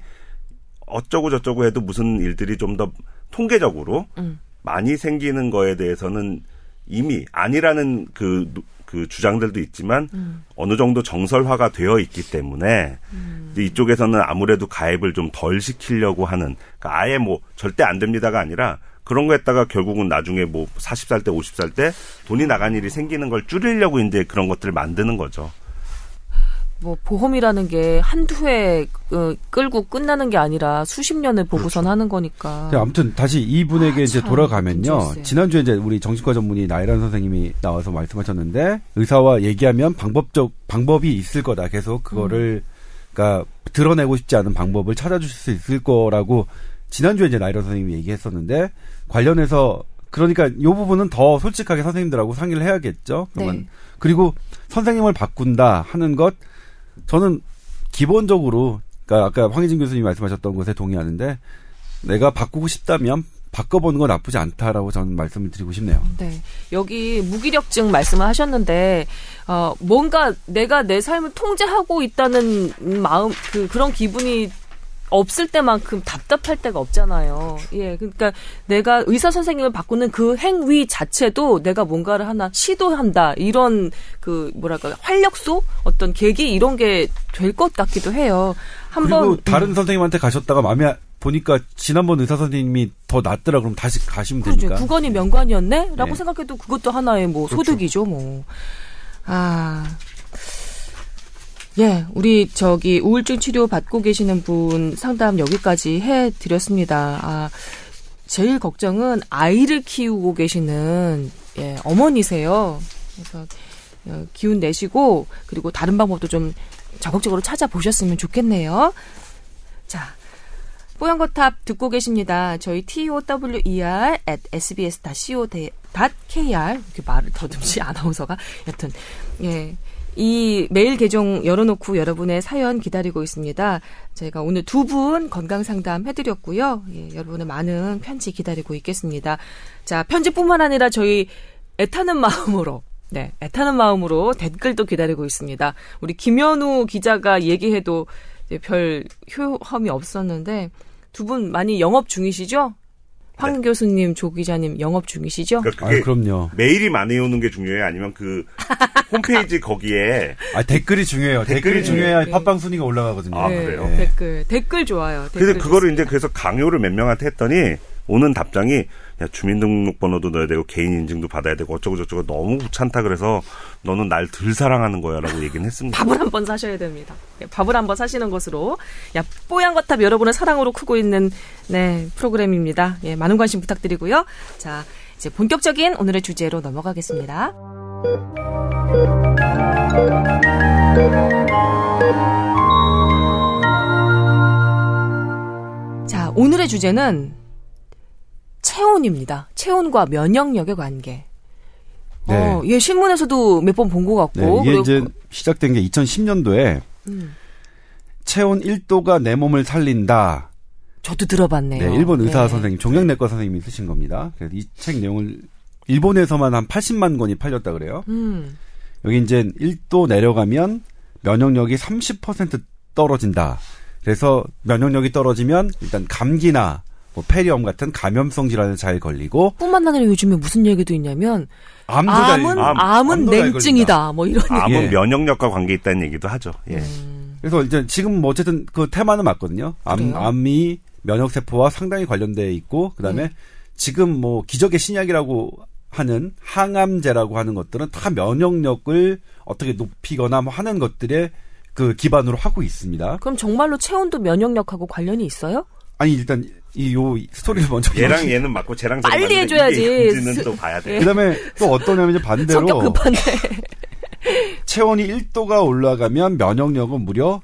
S2: 어쩌고 저쩌고 해도 무슨 일들이 좀 더 통계적으로
S1: 음.
S2: 많이 생기는 거에 대해서는 이미 아니라는 그, 누- 그 주장들도 있지만
S1: 음.
S2: 어느 정도 정설화가 되어 있기 때문에 이제 이쪽에서는 아무래도 가입을 좀 덜 시키려고 하는 그러니까 아예 뭐 절대 안 됩니다가 아니라 그런 거 했다가 결국은 나중에 뭐 40살 때 50살 때 돈이 나간 일이 생기는 걸 줄이려고 이제 그런 것들을 만드는 거죠.
S1: 뭐 보험이라는 게 한두 해 어, 끌고 끝나는 게 아니라 수십 년을 보고선 하는 거니까.
S3: 네, 아무튼 다시 이분에게
S1: 아,
S3: 이제
S1: 참,
S3: 돌아가면요. 지난주에 이제 우리 정신과 전문의 나이란 선생님이 나와서 말씀하셨는데 의사와 얘기하면 방법적 방법이 있을 거다. 계속 그거를 그러니까 드러내고 싶지 않은 방법을 찾아주실 수 있을 거라고 지난주에 이제 나이란 선생님이 얘기했었는데 관련해서 그러니까 이 부분은 더 솔직하게 선생님들하고 상의를 해야겠죠. 그러면
S1: 네.
S3: 그리고 선생님을 바꾼다 하는 것 저는 기본적으로 그러니까 아까 황희진 교수님이 말씀하셨던 것에 동의하는데 내가 바꾸고 싶다면 바꿔보는 건 나쁘지 않다라고 저는 말씀을 드리고 싶네요.
S1: 네. 여기 무기력증 말씀을 하셨는데, 어, 뭔가 내가 내 삶을 통제하고 있다는 마음, 그, 그런 기분이 없을 때만큼 답답할 때가 없잖아요. 예. 그러니까 내가 의사 선생님을 바꾸는 그 행위 자체도 내가 뭔가를 하나 시도한다. 이런 그, 뭐랄까, 활력소? 어떤 계기 이런 게 될 것 같기도 해요.
S3: 그리고
S1: 한번. 음.
S3: 다른 선생님한테 가셨다가 마음에 보니까 지난번 의사 선생님이 더 낫더라 그럼 다시 가시면
S1: 그렇죠.
S3: 되니까.
S1: 구건이 명관이었네? 라고
S3: 네.
S1: 생각해도 그것도 하나의 뭐
S3: 그렇죠.
S1: 소득이죠, 뭐. 아. 예, 우리 저기 우울증 치료 받고 계시는 분 상담 여기까지 해 드렸습니다. 아. 제일 걱정은 아이를 키우고 계시는 예, 어머니세요. 그래서 어, 기운 내시고 그리고 다른 방법도 좀 적극적으로 찾아보셨으면 좋겠네요. 자, 뽀얀거탑 듣고 계십니다. 저희 tower at sbs.co.kr 이렇게 말을 더듬지 아나운서가 여튼 예. 이 메일 계정 열어놓고 여러분의 사연 기다리고 있습니다. 제가 오늘 두 분 건강 상담 해드렸고요. 예, 여러분의 많은 편지 기다리고 있겠습니다. 자, 편지뿐만 아니라 저희 애타는 마음으로 네, 애타는 마음으로 댓글도 기다리고 있습니다. 우리 김현우 기자가 얘기해도 별 효험이 없었는데 두 분 많이 영업 중이시죠? 황 네. 교수님, 조 기자님 영업 중이시죠?
S2: 그러니까 아, 그럼요. 메일이 많이 오는 게 중요해요? 아니면 그 홈페이지 거기에
S3: 아, 댓글이 중요해요. 댓글이, 중요해야 네. 팟빵 순위가 올라가거든요.
S2: 아, 그래요?
S1: 네. 댓글. 댓글 좋아요. 댓글
S2: 그래서 그거를 이제 그래서 강요를 몇 명한테 했더니 오는 답장이 야 주민등록번호도 넣어야 되고 개인 인증도 받아야 되고 어쩌고 저쩌고 너무 귀찮다 그래서 너는 날 덜 사랑하는 거야라고 얘기는 했습니다.
S1: 밥을 한 번 사셔야 됩니다. 예, 밥을 한 번 사시는 것으로 야 뽀얀 거탑 여러분의 사랑으로 크고 있는 네 프로그램입니다. 예, 많은 관심 부탁드리고요. 자 이제 본격적인 오늘의 주제로 넘어가겠습니다. 자 오늘의 주제는 체온입니다. 체온과 면역력의 관계. 네. 어, 예, 신문에서도 몇 번 본 것 같고.
S3: 네, 이게 이제 시작된 게 2010년도에 음. 체온 1도가 내 몸을 살린다.
S1: 저도 들어봤네요.
S3: 네, 일본 의사 네. 선생님, 종양내과 선생님이 쓰신 겁니다. 그래서 이 책 내용을 일본에서만 한 80만 권이 팔렸다 그래요. 음. 여기 이제 1도 내려가면 면역력이 30% 떨어진다. 그래서 면역력이 떨어지면 일단 감기나 뭐 폐렴 같은 감염성 질환에 잘 걸리고
S1: 뿐만 아니라 요즘에 무슨 얘기도 있냐면 암도 암은 암, 암은 냉증이다 뭐 이런
S2: 암은 예. 면역력과 관계 있다는 얘기도 하죠. 예. 음.
S3: 그래서 이제 지금 뭐 어쨌든 그 테마는 맞거든요. 암 암이 면역 세포와 상당히 관련돼 있고 그다음에 네. 지금 뭐 기적의 신약이라고 하는 항암제라고 하는 것들은 다 면역력을 어떻게 높이거나 뭐 하는 것들의 그 기반으로 하고 있습니다.
S1: 그럼 정말로 체온도 면역력하고 관련이 있어요?
S3: 아니 일단 이 요 스토리를 먼저
S2: 얘랑 얘는 맞고 쟤랑
S1: 빨리 해줘야지.
S2: 는또 봐야 돼.
S3: 그다음에 또 어떠냐면 이제 반대로
S1: 성격 급한데
S3: 체온이 1도가 올라가면 면역력은 무려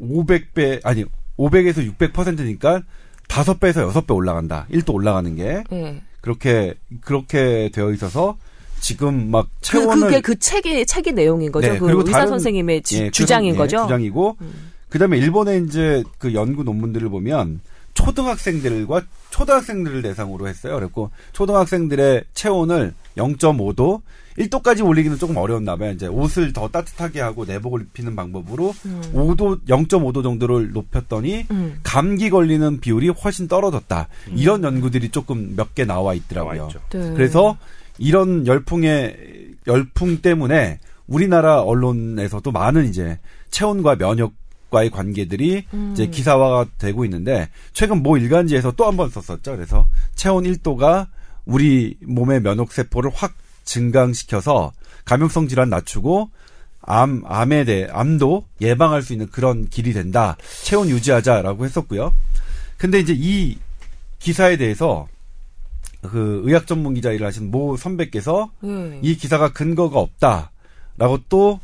S3: 500배 아니 500에서 600%니까 5배에서 6배 올라간다. 1도 올라가는 게 네. 그렇게 그렇게 되어 있어서 지금 막 그, 체온을
S1: 그, 그게 그 책의 책의 내용인 거죠. 네, 그 의사 다른, 선생님의 지, 예, 주장인 그, 거죠.
S3: 예, 주장이고 음. 그다음에 일본의 이제 그 연구 논문들을 보면 초등학생들과 초등학생들을 대상으로 했어요. 그랬고 초등학생들의 체온을 0.5도 1도까지 올리기는 조금 어려웠나 봐요. 이제 옷을 더 따뜻하게 하고 내복을 입히는 방법으로 음. 5도 0.5도 정도를 높였더니 음. 감기 걸리는 비율이 훨씬 떨어졌다. 음. 이런 연구들이 조금 몇 개 나와 있더라고요. 네. 그래서 이런 열풍의 열풍 때문에 우리나라 언론에서도 많은 이제 체온과 면역 과의 관계들이 음. 이제 기사화가 되고 있는데 최근 모 일간지에서 또 한 번 썼었죠. 그래서 체온 1도가 우리 몸의 면역 세포를 확 증강시켜서 감염성 질환 낮추고 암 암에 대해 암도 예방할 수 있는 그런 길이 된다. 체온 유지하자라고 했었고요. 근데 이제 이 기사에 대해서 그 의학 전문 기자 일을 하신 모 선배께서 음. 이 기사가 근거가 없다라고 또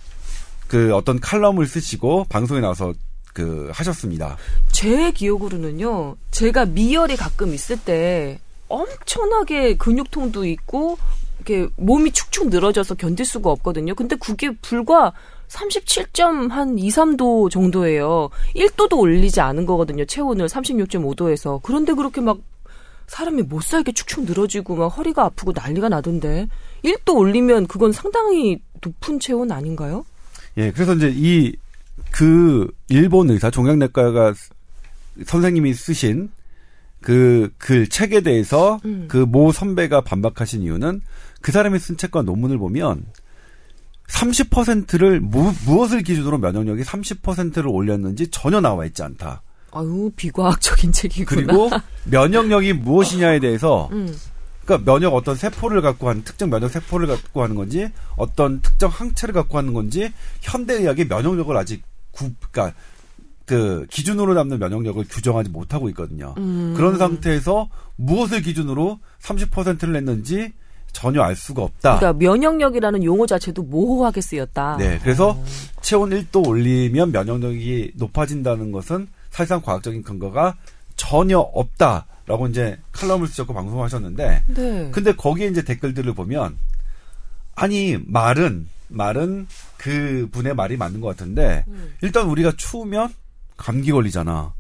S3: 그 어떤 칼럼을 쓰시고 방송에 나와서 그 하셨습니다.
S1: 제 기억으로는요. 제가 미열이 가끔 있을 때 엄청나게 근육통도 있고 이렇게 몸이 축축 늘어져서 견딜 수가 없거든요. 근데 그게 불과 37점 한 2, 3도 정도예요. 1도도 올리지 않은 거거든요. 체온을 36.5도에서. 그런데 그렇게 막 사람이 못 살게 축축 늘어지고 막 허리가 아프고 난리가 나던데 1도 올리면 그건 상당히 높은 체온 아닌가요?
S3: 예, 그래서 이제 이 그 일본 의사 종양내과가 선생님이 쓰신 그 글 책에 대해서 음. 그모 선배가 반박하신 이유는 그 사람이 쓴 책과 논문을 보면 30%를 무, 무엇을 기준으로 면역력이 30%를 올렸는지 전혀 나와 있지 않다.
S1: 아유 비과학적인 책이구나.
S3: 그리고 면역력이 무엇이냐에 대해서 음. 그러니까 면역 어떤 세포를 갖고 하는 특정 면역 세포를 갖고 하는 건지 어떤 특정 항체를 갖고 하는 건지 현대 의학의 면역력을 아직 구 그러니까 그 기준으로 잡는 면역력을 규정하지 못하고 있거든요.
S1: 음.
S3: 그런 상태에서 무엇을 기준으로 30%를 냈는지 전혀 알 수가 없다.
S1: 그러니까 면역력이라는 용어 자체도 모호하게 쓰였다.
S3: 네, 그래서 체온 1도 올리면 면역력이 높아진다는 것은 사실상 과학적인 근거가 전혀 없다 라고 이제 칼럼을 쓰셨고 방송하셨는데,
S1: 네.
S3: 근데 거기에 이제 댓글들을 보면 아니 말은 말은 그 분의 말이 맞는 것 같은데
S1: 음.
S3: 일단 우리가 추우면 감기 걸리잖아.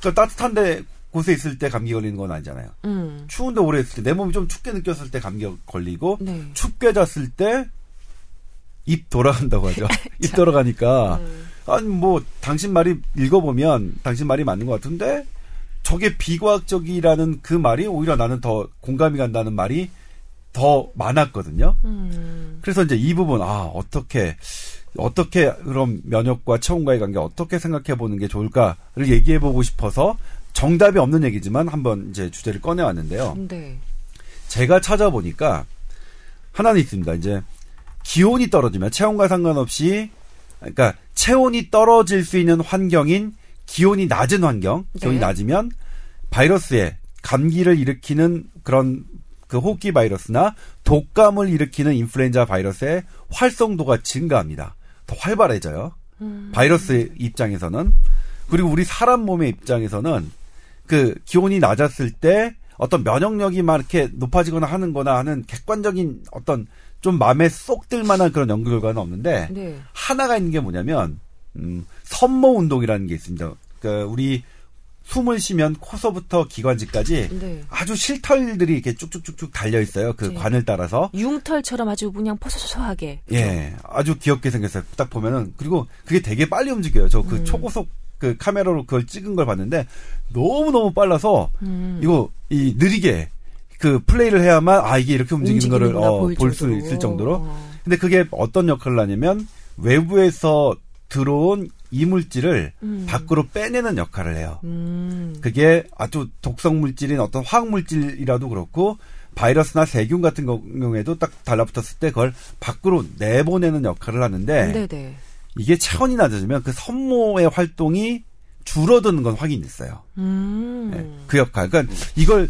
S3: 그러니까 따뜻한데 곳에 있을 때 감기 걸리는 건 아니잖아요.
S1: 음.
S3: 추운데 오래 있을 때 내 몸이 좀 춥게 느꼈을 때 감기 걸리고
S1: 네.
S3: 춥게 잤을 때 입 돌아간다고 하죠. 입 돌아가니까
S1: 음.
S3: 아니 뭐 당신 말이 읽어보면 당신 말이 맞는 것 같은데 저게 비과학적이라는 그 말이 오히려 나는 더 공감이 간다는 말이 더 많았거든요.
S1: 음.
S3: 그래서 이제 이 부분 아 어떻게 어떻게 그럼 면역과 체온과의 관계 어떻게 생각해 보는 게 좋을까를 얘기해 보고 싶어서 정답이 없는 얘기지만 한번 이제 주제를 꺼내 왔는데요.
S1: 네.
S3: 제가 찾아보니까 하나는 있습니다. 이제 기온이 떨어지면 체온과 상관없이 그러니까 체온이 떨어질 수 있는 환경인 기온이 낮은 환경, 기온이
S1: 네.
S3: 낮으면 바이러스에 감기를 일으키는 그런 그 호흡기 바이러스나 독감을 일으키는 인플루엔자 바이러스의 활성도가 증가합니다. 더 활발해져요.
S1: 음.
S3: 바이러스 입장에서는 그리고 우리 사람 몸의 입장에서는 그 기온이 낮았을 때 어떤 면역력이 막 이렇게 높아지거나 하는 거나 하는 객관적인 어떤 좀 마음에 쏙 들 만한 그런 연구 결과는 없는데
S1: 네.
S3: 하나가 있는 게 뭐냐면 음, 선모 운동이라는 게 있습니다. 그러니까 우리 숨을 쉬면 코서부터 기관지까지
S1: 네.
S3: 아주 실털들이 이렇게 쭉쭉쭉쭉 달려 있어요. 그
S1: 네.
S3: 관을 따라서.
S1: 융털처럼 아주 그냥 퍼서서하게.
S3: 예, 아주 귀엽게 생겼어요. 딱 보면은 그리고 그게 되게 빨리 움직여요. 저
S1: 음.
S3: 그 초고속 그 카메라로 그걸 찍은 걸 봤는데 너무 너무 빨라서
S1: 음.
S3: 이거 이 느리게 그 플레이를 해야만 아 이게 이렇게 움직이는 거를 어, 볼 수. 있을 정도로.
S1: 어.
S3: 근데 그게 어떤 역할을 하냐면 외부에서 들어온 이물질을
S1: 음.
S3: 밖으로 빼내는 역할을 해요.
S1: 음.
S3: 그게 아주 독성 물질인 어떤 화학 물질이라도 그렇고 바이러스나 세균 같은 경우에도 딱 달라붙었을 때 그걸 밖으로 내보내는 역할을 하는데
S1: 네네.
S3: 이게 차원이 낮아지면 그 선모의 활동이 줄어드는 건 확인됐어요.
S1: 음.
S3: 예, 그 역할. 그러니까 이걸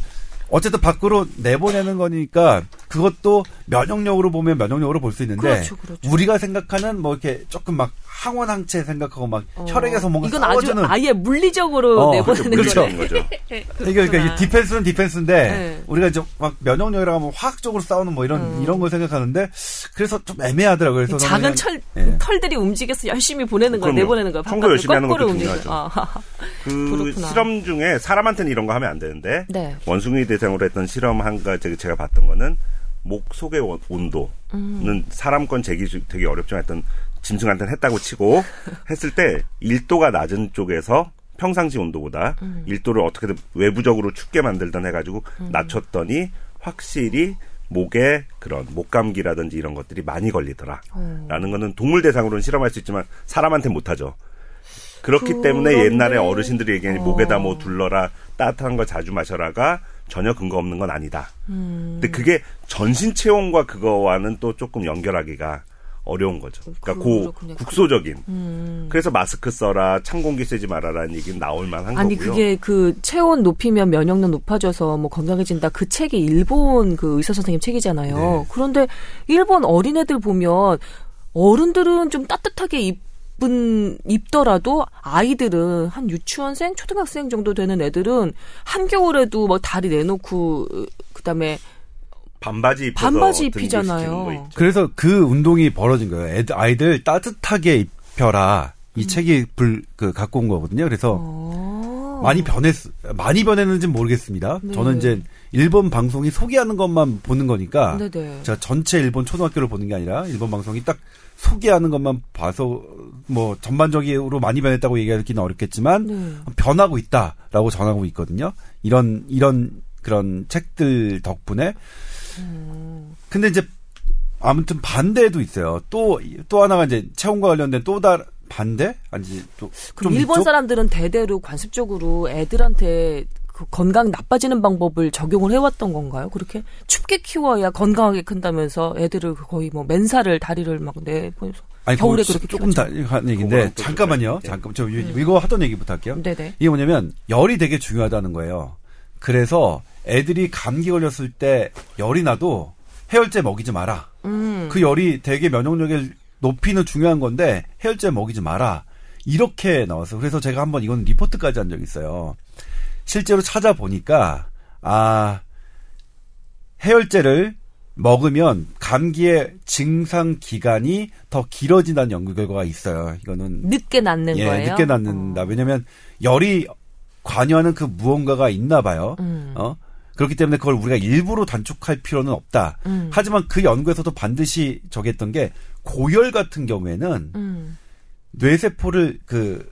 S3: 어쨌든 밖으로 내보내는 거니까 그것도 면역력으로 보면 면역력으로 볼 수 있는데
S1: 그렇죠, 그렇죠.
S3: 우리가 생각하는 뭐 이렇게 조금 막 항원 항체 생각하고 막
S1: 어.
S3: 혈액에서 뭔가
S1: 이건
S3: 싸워주는
S1: 아주 아예 물리적으로
S3: 어,
S1: 내보내는
S3: 그렇죠.
S1: 거네.
S2: 거죠.
S3: 이게 그러니까 이게 디펜스는 디펜스인데
S1: 네.
S3: 우리가 이제 막 면역력이라고 하면 화학적으로 싸우는 뭐 이런
S1: 음.
S3: 이런 걸 생각하는데 그래서 좀 애매하더라고요. 그래서
S1: 작은 철,
S3: 예.
S1: 털들이 움직여서 열심히 보내는
S2: 그럼요.
S1: 내보내는 거야.
S2: 청소 열심히 하는 것도. 중요하죠.
S1: 아,
S2: 그
S1: 그렇구나.
S2: 실험 중에 사람한테는 이런 거 하면 안 되는데
S1: 네.
S2: 원숭이 대상으로 했던 실험 한 가지 제가 봤던 거는 목 속의 원- 온도는
S1: 음.
S2: 사람 건 재기 되게 어렵지만 하여튼 짐승 한테는 했다고 치고 했을 때 1도가 낮은 쪽에서 평상시 온도보다
S1: 음.
S2: 1도를 어떻게든 외부적으로 춥게 만들던 해가지고
S1: 음.
S2: 낮췄더니 확실히 목에 그런 목감기라든지 이런 것들이 많이 걸리더라.
S1: 어.
S2: 라는 거는 동물 대상으로는 실험할 수 있지만 사람한테 못하죠. 그렇기 때문에
S1: 그런데-
S2: 옛날에 어르신들이 얘기하는
S1: 어.
S2: 목에다 뭐 둘러라 따뜻한 거 자주 마셔라가 전혀 근거 없는 건 아니다.
S1: 음.
S2: 근데 그게 전신 체온과 그거와는 또 조금 연결하기가 어려운 거죠. 그러니까 고
S1: 그렇군요.
S2: 국소적인.
S1: 음.
S2: 그래서 마스크 써라, 찬 공기 쓰지 말아라는 얘기는 나올 만한
S1: 아니
S2: 거고요.
S1: 그게 그 체온 높이면 면역력 높아져서 뭐 건강해진다 그 책이 일본 그 의사 선생님 책이잖아요.
S3: 네.
S1: 그런데 일본 어린애들 보면 어른들은 좀 따뜻하게 입은 입더라도 아이들은 한 유치원생, 초등학생 정도 되는 애들은 한겨울에도 막 다리 내놓고 그다음에
S2: 반바지 입혀서
S1: 반바지 입히잖아요.
S2: 거 있죠.
S3: 그래서 그 운동이 벌어진 거예요. 애들, 아이들 따뜻하게 입혀라. 이 책이 불, 그, 갖고 온 거거든요. 그래서
S1: 어.
S3: 많이 변했, 많이 변했는지는 모르겠습니다.
S1: 네.
S3: 저는 이제 일본 방송이 소개하는 것만 보는 거니까.
S1: 네네.
S3: 제가 전체 일본 초등학교를 보는 게 아니라 일본 방송이 딱 소개하는 것만 봐서 뭐 전반적으로 많이 변했다고 얘기하기는 어렵겠지만
S1: 네.
S3: 변하고 있다라고 전하고 있거든요. 이런 이런 그런 책들 덕분에.
S1: 음.
S3: 근데 이제 아무튼 반대도 있어요. 또 또 하나가 이제 체온과 관련된 또 다른 반대? 아니지 또
S1: 그럼
S3: 좀
S1: 일본
S3: 이쪽?
S1: 사람들은 대대로 관습적으로 애들한테 그 건강 나빠지는 방법을 적용을 해왔던 건가요? 그렇게 춥게 키워야 건강하게 큰다면서 애들을 거의 뭐 맨살을 다리를 막 내보내서
S3: 아니,
S1: 겨울에 그렇게
S3: 조금 다
S1: 키우죠.
S3: 한 얘기인데 잠깐만요.
S2: 좀
S3: 잠깐 저 이거 하던 얘기부터 할게요.
S1: 네네.
S3: 이게 뭐냐면 열이 되게 중요하다는 거예요. 그래서 애들이 감기 걸렸을 때 열이 나도 해열제 먹이지 마라.
S1: 음.
S3: 그 열이 되게 면역력을 높이는 중요한 건데 해열제 먹이지 마라. 이렇게 나왔어요. 그래서 제가 한번 이건 리포트까지 한 적이 있어요. 실제로 찾아보니까 아 해열제를 먹으면 감기의 증상 기간이 더 길어진다는 연구 결과가 있어요. 이거는
S1: 늦게 낫는
S3: 예,
S1: 거예요.
S3: 늦게 낫는다. 왜냐면 열이 관여하는 그 무언가가 있나 봐요.
S1: 음.
S3: 어? 그렇기 때문에 그걸 우리가 일부러 단축할 필요는 없다.
S1: 음.
S3: 하지만 그 연구에서도 반드시 적했던 게 고열 같은 경우에는
S1: 음.
S3: 뇌세포를 그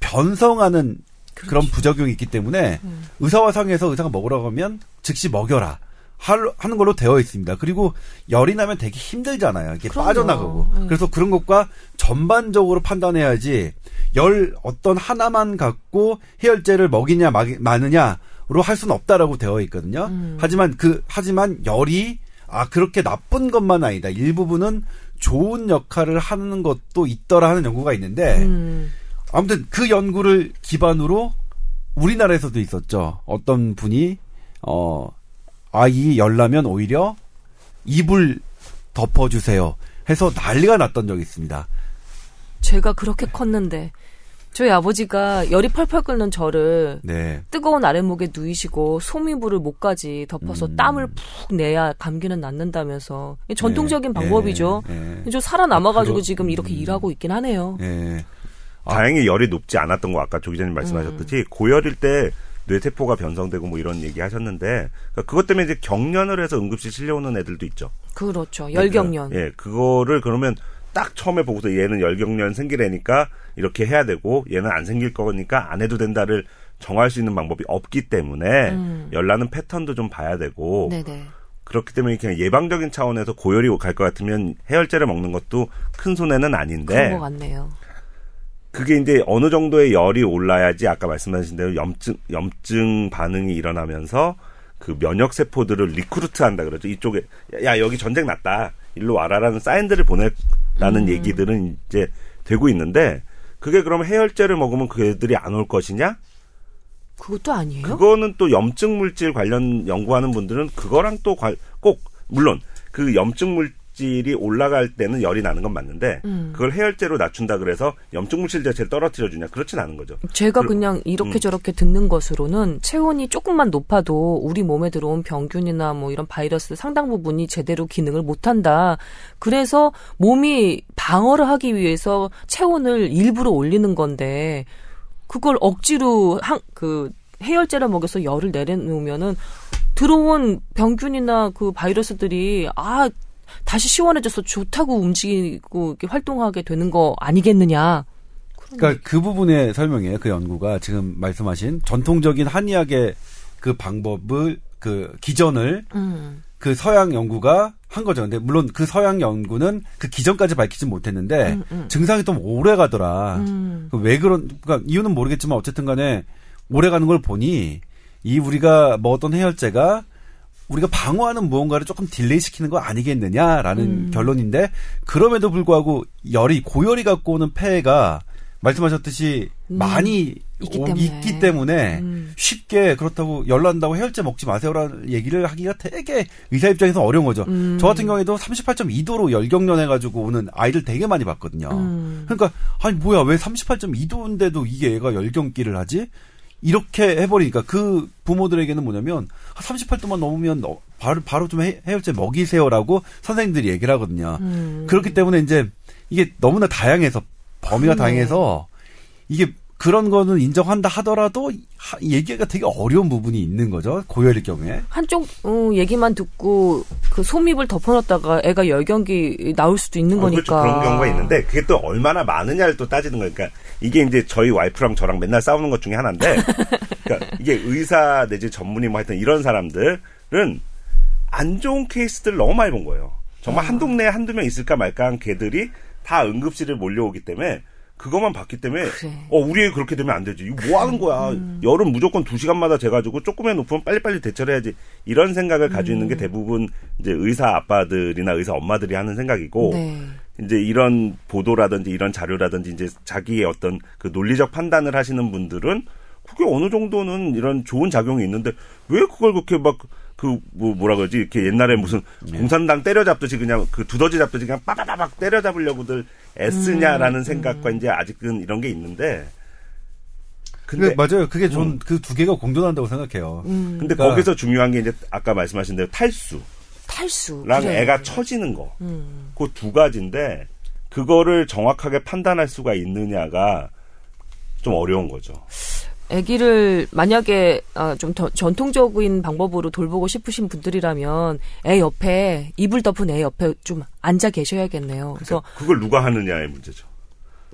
S3: 변성하는 그런 부작용이 있기 때문에 의사와 상의해서 의사가 먹으라고 하면 즉시 먹여라. 할- 하는 걸로 되어 있습니다. 그리고 열이 나면 되게 힘들잖아요. 이게
S1: 그럼요.
S3: 빠져나가고.
S1: 네.
S3: 그래서 그런 것과 전반적으로 판단해야지 열 어떤 하나만 갖고 해열제를 먹이냐 마- 마느냐로 할 수는 없다라고 되어 있거든요.
S1: 음.
S3: 하지만 그 하지만 열이 아 그렇게 나쁜 것만 아니다. 일부분은 좋은 역할을 하는 것도 있더라 하는 연구가 있는데
S1: 음.
S3: 아무튼 그 연구를 기반으로 우리나라에서도 있었죠. 어떤 분이 어 아이 열나면 오히려 이불 덮어주세요 해서 난리가 났던 적이 있습니다.
S1: 제가 그렇게 컸는데 저희 아버지가 열이 펄펄 끓는 저를
S3: 네.
S1: 뜨거운 아랫목에 누이시고 소미불을 목까지 덮어서
S3: 음.
S1: 땀을 푹 내야 감기는 낫는다면서 이게 전통적인
S3: 네.
S1: 방법이죠.
S3: 네.
S1: 저 살아남아가지고
S3: 아, 그러-
S1: 지금 이렇게
S3: 음.
S1: 일하고 있긴 하네요.
S3: 네. 아.
S2: 다행히 열이 높지 않았던 거 아까 조 기자님 말씀하셨듯이 고열일 때 뇌세포가 변성되고 뭐 이런 얘기 하셨는데 그러니까 그것 때문에 이제 경련을 해서 응급실 실려오는 애들도 있죠.
S1: 그렇죠. 열경련.
S2: 예, 그거를 그러면 딱 처음에 보고서 얘는 열경련 생기래니까 이렇게 해야 되고 얘는 안 생길 거니까 안 해도 된다를 정할 수 있는 방법이 없기 때문에
S1: 음.
S2: 열나는 패턴도 좀 봐야 되고
S1: 네네.
S2: 그렇기 때문에 그냥 예방적인 차원에서 고열이 갈 것 같으면 해열제를 먹는 것도 큰 손해는 아닌데
S1: 그런 것 같네요.
S2: 그게 이제 어느 정도의 열이 올라야지 아까 말씀하신 대로 염증 염증 반응이 일어나면서 그 면역 세포들을 리크루트한다 그러죠. 이쪽에 야 여기 전쟁 났다. 일로 와라라는 사인들을 보내라는
S1: 음.
S2: 얘기들은 이제 되고 있는데 그게 그러면 해열제를 먹으면 그 애들이 안 올 것이냐?
S1: 그것도 아니에요?
S2: 그거는 또 염증 물질 관련 연구하는 분들은 그거랑 또 꼭 물론 그 염증 물 질이 올라갈 때는 열이 나는 건 맞는데
S1: 음.
S2: 그걸 해열제로 낮춘다 그래서 염증 물질 자체를 떨어뜨려 주냐 그렇진 않은 거죠.
S1: 제가
S2: 그-
S1: 그냥 이렇게
S2: 음.
S1: 저렇게 듣는 것으로는 체온이 조금만 높아도 우리 몸에 들어온 병균이나 뭐 이런 바이러스 상당 부분이 제대로 기능을 못 한다. 그래서 몸이 방어를 하기 위해서 체온을 일부러 올리는 건데 그걸 억지로 한, 그 해열제를 먹여서 열을 내려놓으면은 들어온 병균이나 그 바이러스들이 아 다시 시원해져서 좋다고 움직이고 활동하게 되는 거 아니겠느냐.
S3: 그러니까 그 부분의 설명이에요. 그 연구가 지금 말씀하신 전통적인 한의학의 그 방법을 그 기전을
S1: 음.
S3: 그 서양 연구가 한 거죠. 근데 물론 그 서양 연구는 그 기전까지 밝히진 못했는데
S1: 음, 음.
S3: 증상이 좀 오래 가더라.
S1: 음.
S3: 그왜 그런 그러니까 이유는 모르겠지만 어쨌든 간에 오래 가는 걸 보니 이 우리가 먹었던 해열제가 우리가 방어하는 무언가를 조금 delay 시키는 거 아니겠느냐라는
S1: 음.
S3: 결론인데 그럼에도 불구하고 열이 고열이 갖고 오는 폐해가 말씀하셨듯이
S1: 음.
S3: 많이
S1: 있기
S3: 오-
S1: 때문에.
S3: 있기 때문에
S1: 음.
S3: 쉽게 그렇다고 열 난다고 해열제 먹지 마세요라는 얘기를 하기가 되게 의사 입장에서 어려운 거죠.
S1: 음.
S3: 저 같은 경우에도 38.2도로 열경련 해가지고 오는 아이들 되게 많이 봤거든요.
S1: 음.
S3: 그러니까 아니 뭐야 왜 38.2도인데도 이게 애가 열경기를 하지? 이렇게 해버리니까 그 부모들에게는 뭐냐면 38도만 넘으면 어, 바로 바로 좀 해, 해열제 먹이세요라고 선생님들이 얘기를 하거든요.
S1: 음.
S3: 그렇기 때문에 이제 이게 너무나 다양해서 범위가
S1: 그러네.
S3: 다양해서 이게 그런 거는 인정한다 하더라도 하- 얘기가 되게 어려운 부분이 있는 거죠 고열일 경우에.
S1: 한쪽 어, 얘기만 듣고 그 솜잎을 덮어놨다가 애가 열 경기 나올 수도 있는
S2: 어,
S1: 거니까.
S2: 그렇죠. 그런 경우가 있는데 그게 또 얼마나 많으냐를 또 따지는 거니까 그러니까 이게 이제 저희 와이프랑 저랑 맨날 싸우는 것 중에 하나인데 그러니까 이게 의사 내지 전문의 뭐 하여튼 이런 사람들은 안 좋은 케이스들 너무 많이 본 거예요. 정말 한 동네에 한두 명 있을까 말까 한 개들이 다 응급실을 몰려오기 때문에 그것만 봤기 때문에
S1: 그래.
S2: 어 우리 애 그렇게 되면 안 되지. 이거 뭐 하는 거야.
S1: 음.
S2: 열은 무조건 두 시간마다 재 가지고 조금의 높으면 빨리빨리 대처를 해야지. 이런 생각을 가지고 있는 게
S1: 음.
S2: 대부분 이제 의사 아빠들이나 의사 엄마들이 하는 생각이고
S1: 네.
S2: 이제 이런 보도라든지 이런 자료라든지 이제 자기의 어떤 그 논리적 판단을 하시는 분들은 그게 어느 정도는 이런 좋은 작용이 있는데 왜 그걸 그렇게 막 그 뭐 뭐라 그러지 이렇게 옛날에 무슨 공산당 때려잡듯이 그냥 그 두더지 잡듯이 그냥 빠바바박 때려잡으려고들 애쓰냐라는 생각과 이제 아직은 이런 게 있는데 근데
S3: 맞아요. 그게 전 그두 개가 공존한다고 생각해요.
S1: 음.
S2: 근데
S3: 그러니까-
S2: 거기서 중요한 게 이제 아까 말씀하신 대로 탈수랑
S1: 탈수. 그래.
S2: 애가 처지는 거.
S1: 음.
S2: 그두 가지인데 그거를 정확하게 판단할 수가 있느냐가 좀 어려운 거죠.
S1: 아기를 만약에 아, 좀 더- 전통적인 방법으로 돌보고 싶으신 분들이라면 애 옆에 이불 덮은 애 옆에 좀 앉아 계셔야겠네요. 그래서
S2: 그걸 누가 하느냐의 문제죠.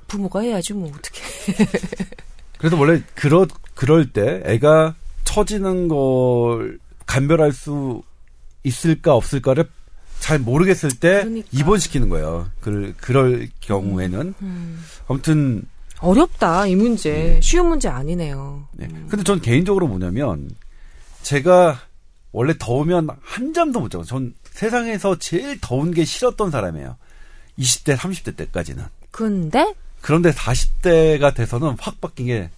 S1: 부모가 해야지 뭐 어떻게.
S3: 그래서 원래 그러 그럴 때 애가 처지는 걸 감별할 수 있을까 없을까를 잘 모르겠을 때
S1: 그러니까.
S3: 입원시키는 거예요. 그 그럴 경우에는
S1: 음.
S3: 아무튼
S1: 어렵다 이 문제 쉬운 문제 아니네요.
S3: 네. 근데 전 개인적으로 뭐냐면 제가 원래 더우면 한 잠도 못 자고 전 세상에서 제일 더운 게 싫었던 사람이에요. 20대, 30대 때까지는.
S1: 근데
S3: 그런데 40대가 돼서는 확 바뀐 게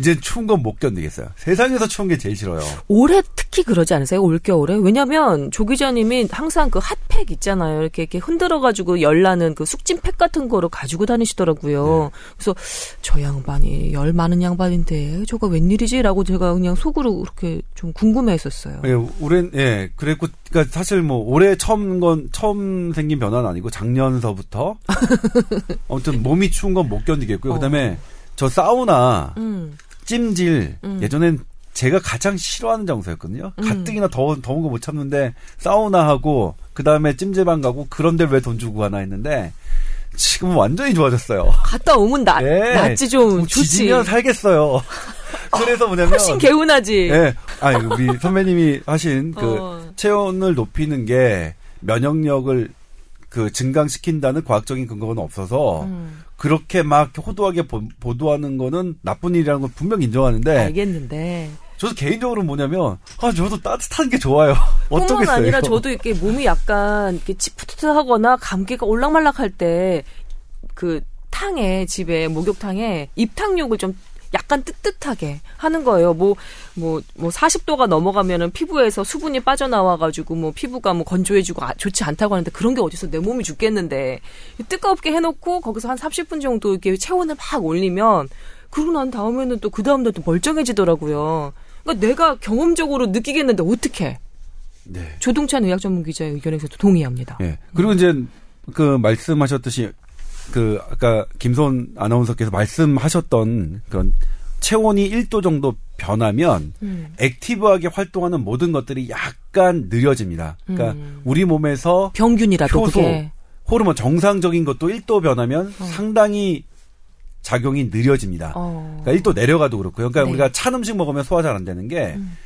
S3: 이제 추운 건 못 견디겠어요. 세상에서 추운 게 제일 싫어요.
S1: 올해 특히 그러지 않으세요? 올겨울에? 왜냐면 조 기자님이 항상 그 핫팩 있잖아요. 이렇게 이렇게 흔들어가지고 열나는 그 숙진팩 같은 거를 가지고 다니시더라고요. 그래서 저 양반이 열 많은 양반인데 저거 웬일이지 라고 제가 그냥 속으로 그렇게 좀 궁금해 했었어요.
S3: 예, 올해 예, 그랬고 그러니까 사실 뭐 올해 처음 건 처음 생긴 변화는 아니고 작년서부터 아무튼 몸이 추운 건 못 견디겠고요.
S1: 어.
S3: 그다음에 저 사우나
S1: 음,
S3: 찜질
S1: 음.
S3: 예전엔 제가 가장 싫어하는 장소였거든요.
S1: 음.
S3: 가뜩이나 더운 더운 거 못 참는데 사우나 하고 그 다음에 찜질방 가고 그런데 왜 돈 주고 가나 했는데 지금은 완전히 좋아졌어요.
S1: 갔다 오면 나,
S3: 예.
S1: 낫지
S3: 좀뭐
S1: 좋지.
S3: 지지면 살겠어요. 그래서 뭐냐면
S1: 훨씬 개운하지.
S3: 예. 아, 우리 선배님이 하신 그
S1: 어.
S3: 체온을 높이는 게 면역력을 그 증강시킨다는 과학적인 근거는 없어서
S1: 음,
S3: 그렇게 막 호도하게 보, 보도하는 거는 나쁜 일이라는 걸 분명 인정하는데
S1: 알겠는데.
S3: 저도 개인적으로 뭐냐면 아 저도 따뜻한 게 좋아요.
S1: 뿐만. 아니라 저도 이렇게 몸이 약간 이렇게 찌푸드하거나 감기가 올락말락할 때 그 탕에 집에 목욕탕에 입탕욕을 좀 약간 뜨뜻하게 하는 거예요. 뭐 뭐 뭐 40도가 넘어가면은 피부에서 수분이 빠져나와가지고 뭐 피부가 뭐 건조해지고 아- 좋지 않다고 하는데 그런 게 어디서 내 몸이 죽겠는데 뜨겁게 해놓고 거기서 한 30분 정도 이렇게 체온을 막 올리면 그러고 난 다음에는 또 그 다음날 또 멀쩡해지더라고요. 그러니까 내가 경험적으로 느끼겠는데 어떻게?
S3: 네.
S1: 조동찬 의학 전문 기자의 의견에서도 동의합니다.
S3: 예. 그리고 이제 그 말씀하셨듯이 그 아까 김선 아나운서께서 말씀하셨던 그런 체온이 1도 정도 변하면
S1: 음.
S3: 액티브하게 활동하는 모든 것들이 약간 느려집니다. 그러니까
S1: 음.
S3: 우리 몸에서
S1: 평균이라도
S3: 효소,
S1: 그게
S3: 호르몬 정상적인 것도 1도 변하면
S1: 어.
S3: 상당히 작용이 느려집니다.
S1: 어.
S3: 그러니까 1도 내려가도 그렇고요. 그러니까
S1: 네.
S3: 우리가 찬 음식 먹으면 소화 잘 안 되는 게
S1: 음.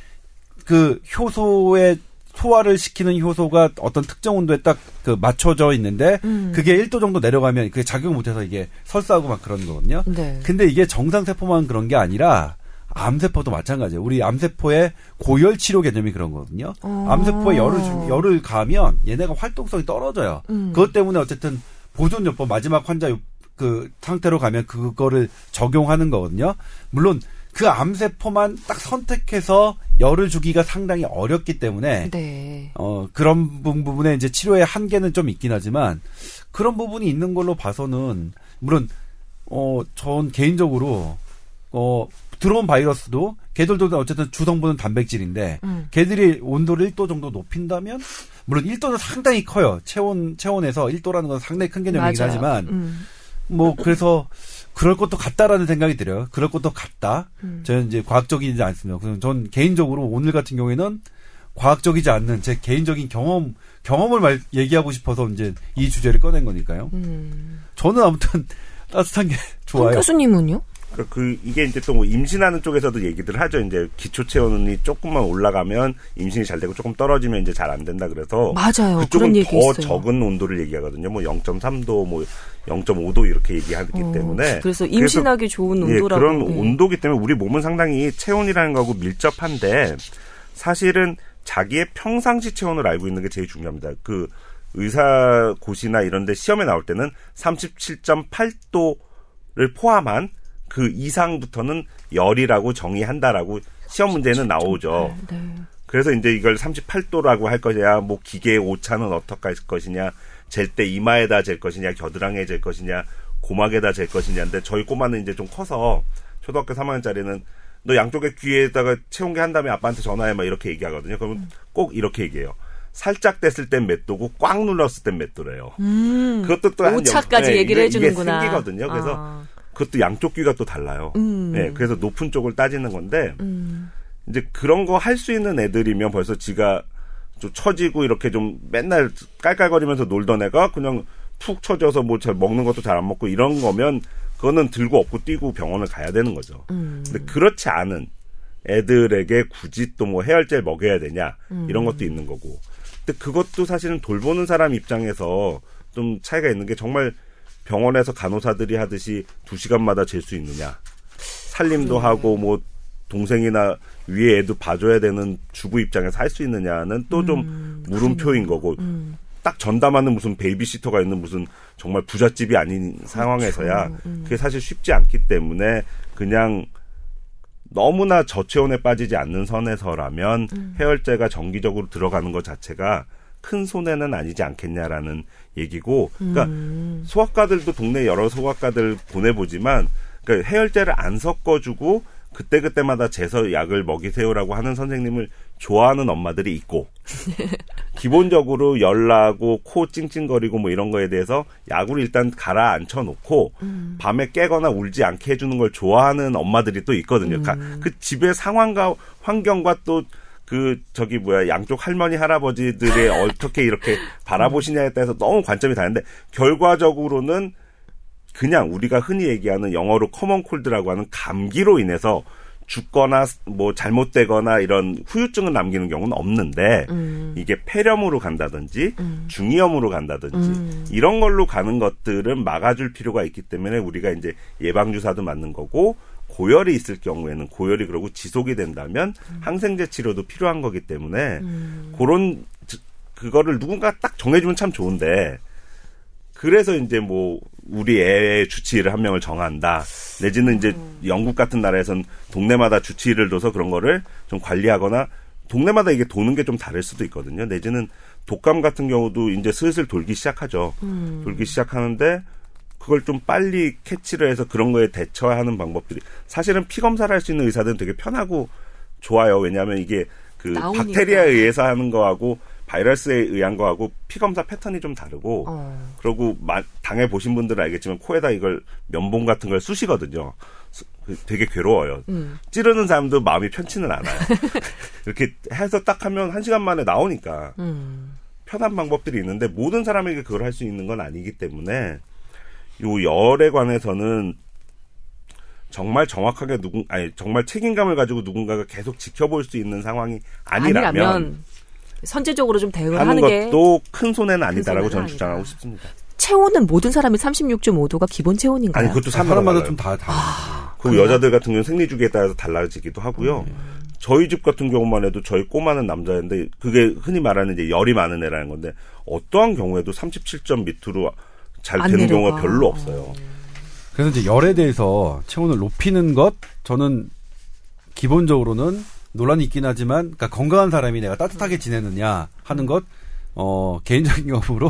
S3: 그 효소의 소화를 시키는 효소가 어떤 특정 온도에 딱 그 맞춰져 있는데
S1: 음.
S3: 그게 1도 정도 내려가면 그게 작용 못해서 이게 설사하고 막 그런 거거든요.
S1: 네.
S3: 근데 이게 정상세포만 그런 게 아니라 암세포도 마찬가지예요. 우리 암세포의 고열 치료 개념이 그런 거거든요.
S1: 어.
S3: 암세포에 열을 주- 열을 가면 얘네가 활동성이 떨어져요.
S1: 음.
S3: 그것 때문에 어쨌든 보존요법 마지막 환자 요- 그 상태로 가면 그거를 적용하는 거거든요. 물론 그 암세포만 딱 선택해서 열을 주기가 상당히 어렵기 때문에
S1: 네.
S3: 어 그런 부- 부분에 이제 치료의 한계는 좀 있긴 하지만 그런 부분이 있는 걸로 봐서는 물론 어 전 개인적으로 어 들어온 바이러스도 걔들도 어쨌든 주성분은 단백질인데
S1: 음.
S3: 걔들이 온도를 1도 정도 높인다면 물론 1도는 상당히 커요. 체온 체온에서 1도라는 건 상당히 큰 개념이긴
S1: 맞아요.
S3: 하지만
S1: 음.
S3: 뭐 그래서 그럴 것도 같다라는 생각이 들어요. 그럴 것도 같다.
S1: 음.
S3: 저는 이제 과학적이지 않습니다. 그래서 전 개인적으로 오늘 같은 경우에는 과학적이지 않는 제 개인적인 경험 경험을 말 얘기하고 싶어서 이제 이 주제를 꺼낸 거니까요.
S1: 음.
S3: 저는 아무튼 따뜻한
S1: 게황
S3: 좋아요.
S1: 교수님은요?
S2: 그, 그 이게 이제 또뭐 임신하는 쪽에서도 얘기들 하죠. 이제 기초 체온이 조금만 올라가면 임신이 잘 되고 조금 떨어지면 이제 잘 안 된다 그래서
S1: 맞아요.
S2: 그쪽은 더
S1: 있어요.
S2: 적은 온도를 얘기하거든요. 뭐 0.3도, 뭐 0.5도 이렇게 얘기하기
S1: 어,
S2: 때문에
S1: 그래서 임신하기 좋은
S2: 예,
S1: 온도라고.
S2: 그런
S1: 네.
S2: 온도기 때문에 우리 몸은 상당히 체온이라는 거하고 밀접한데 사실은 자기의 평상시 체온을 알고 있는 게 제일 중요합니다. 그 의사고시나 이런 데 시험에 나올 때는 37.8도를 포함한 그 이상부터는 열이라고 정의한다라고 시험 문제는 나오죠.
S1: 네.
S2: 그래서 이제 이걸 38도라고 할 것이냐, 뭐 기계의 오차는 어떻게 할 것이냐, 잴 때 이마에다 잴 것이냐, 겨드랑이에 잴 것이냐, 고막에다 잴 것이냐인데 저희 꼬마는 이제 좀 커서 초등학교 3학년짜리는 너 양쪽에 귀에다가 체온계 한 다음에 아빠한테 전화해 막 이렇게 얘기하거든요. 그러면 꼭 이렇게 얘기해요. 살짝 뗐을 땐몇 도고 꽉 눌렀을 땐몇 도래요. 그것도
S1: 음. 오차까지
S2: 영-
S1: 얘기를
S2: 이게-
S1: 해주는구나.
S2: 이게 생기거든요. 그래서
S1: 아.
S2: 그것도 양쪽 귀가 또 달라요.
S1: 음.
S2: 네, 그래서 높은 쪽을 따지는 건데
S1: 음.
S2: 이제 그런 거 할 수 있는 애들이면 벌써 지가 좀 처지고 이렇게 좀 맨날 깔깔거리면서 놀던 애가 그냥 푹 처져서 뭐 잘 먹는 것도 잘 안 먹고 이런 거면 그거는 들고 업고 뛰고 병원을 가야 되는 거죠.
S1: 음.
S2: 근데 그렇지 않은 애들에게 굳이 또 뭐 해열제 먹여야 되냐 이런 것도 있는 거고. 근데 그것도 사실은 돌보는 사람 입장에서 좀 차이가 있는 게 정말 병원에서 간호사들이 하듯이 두 시간마다 잴 수 있느냐. 살림도 하고 뭐 동생이나 위에 애도 봐줘야 되는 주부 입장에서 할 수 있느냐는 또좀 물음표인 거고 딱 전담하는 무슨 베이비시터가 있는 무슨 정말 부잣집이 아닌 상황에서야 그게 사실 쉽지 않기 때문에 그냥 너무나 저체온에 빠지지 않는 선에서라면 해열제가 정기적으로 들어가는 것 자체가 큰 손해는 아니지 않겠냐라는 얘기고, 그러니까 소아과들도 동네 여러 소아과들 보내보지만, 그러니까 해열제를 안 섞어주고 그때 그때마다 재서 약을 먹이세요라고 하는 선생님을 좋아하는 엄마들이 있고, 기본적으로 열 나고 코 찡찡거리고 뭐 이런 거에 대해서 약을 일단 가라앉혀 놓고 밤에 깨거나 울지 않게 해주는 걸 좋아하는 엄마들이 또 있거든요. 가- 그 집의 상황과 환경과 또 그 저기 뭐야 양쪽 할머니 할아버지들의 어떻게 이렇게 바라보시냐에 따라서 너무 관점이 다른데 결과적으로는 그냥 우리가 흔히 얘기하는 영어로 common cold라고 하는 감기로 인해서 죽거나 뭐 잘못되거나 이런 후유증을 남기는 경우는 없는데 이게 폐렴으로 간다든지 중이염으로 간다든지 이런 걸로 가는 것들은 막아줄 필요가 있기 때문에 우리가 이제 예방 주사도 맞는 거고 고열이 있을 경우에는 고열이 그러고 지속이 된다면 항생제 치료도 필요한 거기 때문에 그런 저- 그거를 누군가 딱 정해주면 참 좋은데 그래서 이제 뭐 우리 애의 주치의를 한 명을 정한다. 내지는 이제 영국 같은 나라에선 동네마다 주치의를 둬서 그런 거를 좀 관리하거나 동네마다 이게 도는 게 좀 다를 수도 있거든요. 내지는 독감 같은 경우도 이제 슬슬 돌기 시작하죠. 돌기 시작하는데 그걸 좀 빨리 캐치를 해서 그런 거에 대처하는 방법들이 사실은 피 검사를 할 수 있는 의사들은 되게 편하고 좋아요. 왜냐하면 이게 그
S1: 나오니까.
S2: 박테리아에 의해서 하는 거하고 바이러스에 의한 거하고 피 검사 패턴이 좀 다르고
S1: 어.
S2: 그러고 마- 당해 보신 분들은 알겠지만 코에다 이걸 면봉 같은 걸 쑤시거든요. 수- 그 되게 괴로워요.
S1: 음.
S2: 찌르는 사람도 마음이 편치는 않아요. 이렇게 해서 딱 하면 한 시간 만에 나오니까
S1: 음.
S2: 편한 방법들이 있는데 모든 사람에게 그걸 할 수 있는 건 아니기 때문에 요 열에 관해서는 정말 정확하게 누군 아니 정말 책임감을 가지고 누군가가 계속 지켜볼 수 있는 상황이 아니라면,
S1: 아니라면 선제적으로 좀 대응을
S2: 하는
S1: 하는 게
S2: 것도 큰 손해는 아니다라고 저는
S1: 아니다.
S2: 주장하고 싶습니다.
S1: 체온은 모든 사람이 36.5도가 기본 체온인가요?
S2: 아니 그것도
S3: 사람마다 좀 다 다르죠.
S2: 그 여자들 같은 경우는 생리 주기에 따라서 달라지기도 하고요. 저희 집 같은 경우만 해도 저희 꼬마는 남자인데 그게 흔히 말하는 이제 열이 많은 애라는 건데 어떠한 경우에도 37점 밑으로
S1: 잘안
S2: 되는
S1: 내려가.
S2: 경우가 별로 없어요.
S3: 그래서 이제 열에 대해서 체온을 높이는 것 저는 기본적으로는 논란이 있긴 하지만 그러니까 건강한 사람이 내가 따뜻하게 지내느냐 하는 것 어, 개인적인 경험으로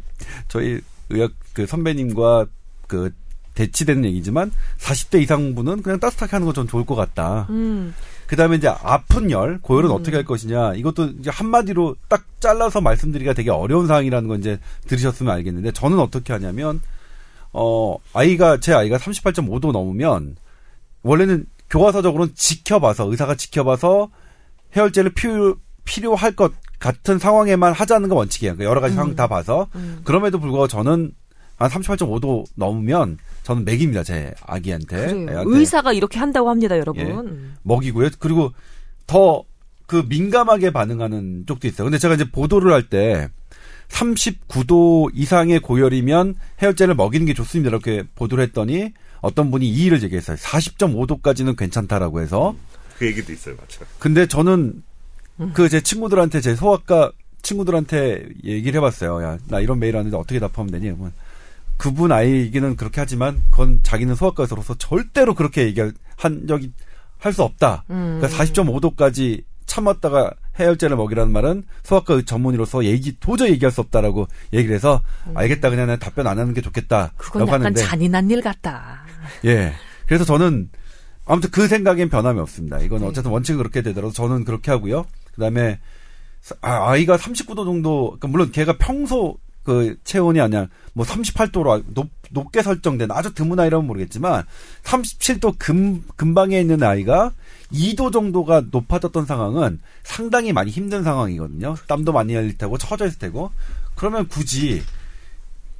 S3: 저희 의학 그 선배님과 그 대치되는 얘기지만 40대 이상 분은 그냥 따뜻하게 하는 건전 좋을 것 같다.
S1: 음.
S3: 그 다음에 이제 아픈 열, 고열은 어떻게 할 것이냐. 이것도 이제 한마디로 딱 잘라서 말씀드리기가 되게 어려운 상황이라는 건 이제 들으셨으면 알겠는데 저는 어떻게 하냐면, 어, 아이가, 제 아이가 38.5도 넘으면 원래는 교과서적으로는 지켜봐서, 의사가 지켜봐서 해열제를 필요, 필요할 것 같은 상황에만 하자는 건 원칙이에요. 그러니까 여러 가지 상황 다 봐서. 그럼에도 불구하고 저는 한 38.5도 넘으면 저는 맥입니다 제 아기한테.
S1: 의사가 이렇게 한다고 합니다, 여러분.
S3: 예.
S1: 음.
S3: 먹이고요. 그리고 더 그 민감하게 반응하는 쪽도 있어요. 근데 제가 이제 보도를 할 때 39도 이상의 고열이면 해열제를 먹이는 게 좋습니다. 이렇게 보도를 했더니 어떤 분이 이의를 제기했어요. 40.5도까지는 괜찮다라고 해서.
S2: 그 얘기도 있어요, 맞죠?
S3: 근데 저는 그 제 친구들한테 제 소아과 친구들한테 얘기를 해봤어요. 야, 나 이런 메일 왔는데 어떻게 답하면 되니? 그러면 그분 아이에게는 그렇게 하지만 그건 자기는 소아과 의사로서 절대로 그렇게 얘기할 한 적이 할 수 없다.
S1: 음.
S3: 그러니까 40.5도까지 참았다가 해열제를 먹이라는 말은 소아과 전문의로서 얘기 도저히 얘기할 수 없다라고 얘기를 해서 알겠다 그냥 난 답변 안 하는 게 좋겠다.
S1: 음. 그건
S3: 라고
S1: 약간
S3: 하는데
S1: 잔인한 일 같다.
S3: 예. 그래서 저는 아무튼 그 생각엔 변함이 없습니다. 이건
S1: 네.
S3: 어쨌든 원칙은 그렇게 되더라도 저는 그렇게 하고요. 그다음에 아, 아이가 39도 정도 그러니까 물론 걔가 평소 그 체온이 아니야 뭐 38도로 높, 높게 설정된 아주 드문 아이라면 모르겠지만 37도 금 근방에 있는 아이가 2도 정도가 높아졌던 상황은 상당히 많이 힘든 상황이거든요. 땀도 많이 흘릴 테고 처져 있을 테고 그러면 굳이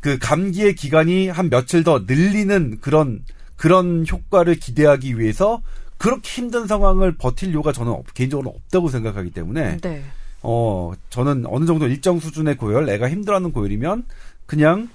S3: 그 감기의 기간이 한 며칠 더 늘리는 그런 그런 효과를 기대하기 위해서 그렇게 힘든 상황을 버틸 이유가 저는 없- 개인적으로 없다고 생각하기 때문에
S1: 네.
S3: 어 저는 어느 정도 일정 수준의 고열, 애가 힘들어하는 고열이면 그냥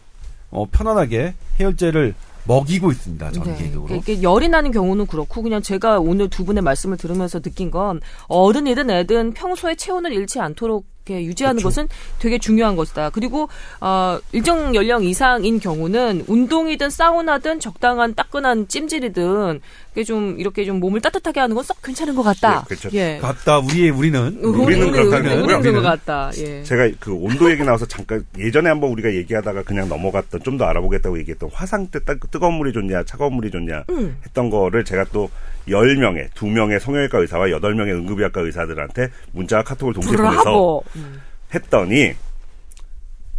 S3: 어 편안하게 해열제를 먹이고 있습니다. 저는
S1: 네.
S3: 개인적으로.
S1: 이게 열이 나는 경우는 그렇고 그냥 제가 오늘 두 분의 말씀을 들으면서 느낀 건 어른이든 애든 평소에 체온을 잃지 않도록 이렇게 유지하는
S3: 그렇죠.
S1: 것은 되게 중요한 것이다. 그리고 어, 일정 연령 이상인 경우는 운동이든 사우나든 적당한 따끈한 찜질이든 이게 좀 이렇게 좀 몸을 따뜻하게 하는 건 썩 괜찮은 것 같다.
S2: 예, 그렇죠.
S1: 예.
S3: 같다 우리의 우리는
S2: 우리는 그렇다는
S1: 우리는
S2: 거고요.
S1: 그런 것 같다. 예.
S2: 제가 그 온도 얘기 나와서 잠깐 예전에 한번 우리가 얘기하다가 그냥 넘어갔던 좀 더 알아보겠다고 얘기했던 화상 때 따- 뜨거운 물이 좋냐 차가운 물이 좋냐
S1: 음.
S2: 했던 거를 제가 또 10명의 2명의 성형외과 의사와 8명의 응급의학과 의사들한테 문자와 카톡을 동시에 보내서
S1: 음,
S2: 했더니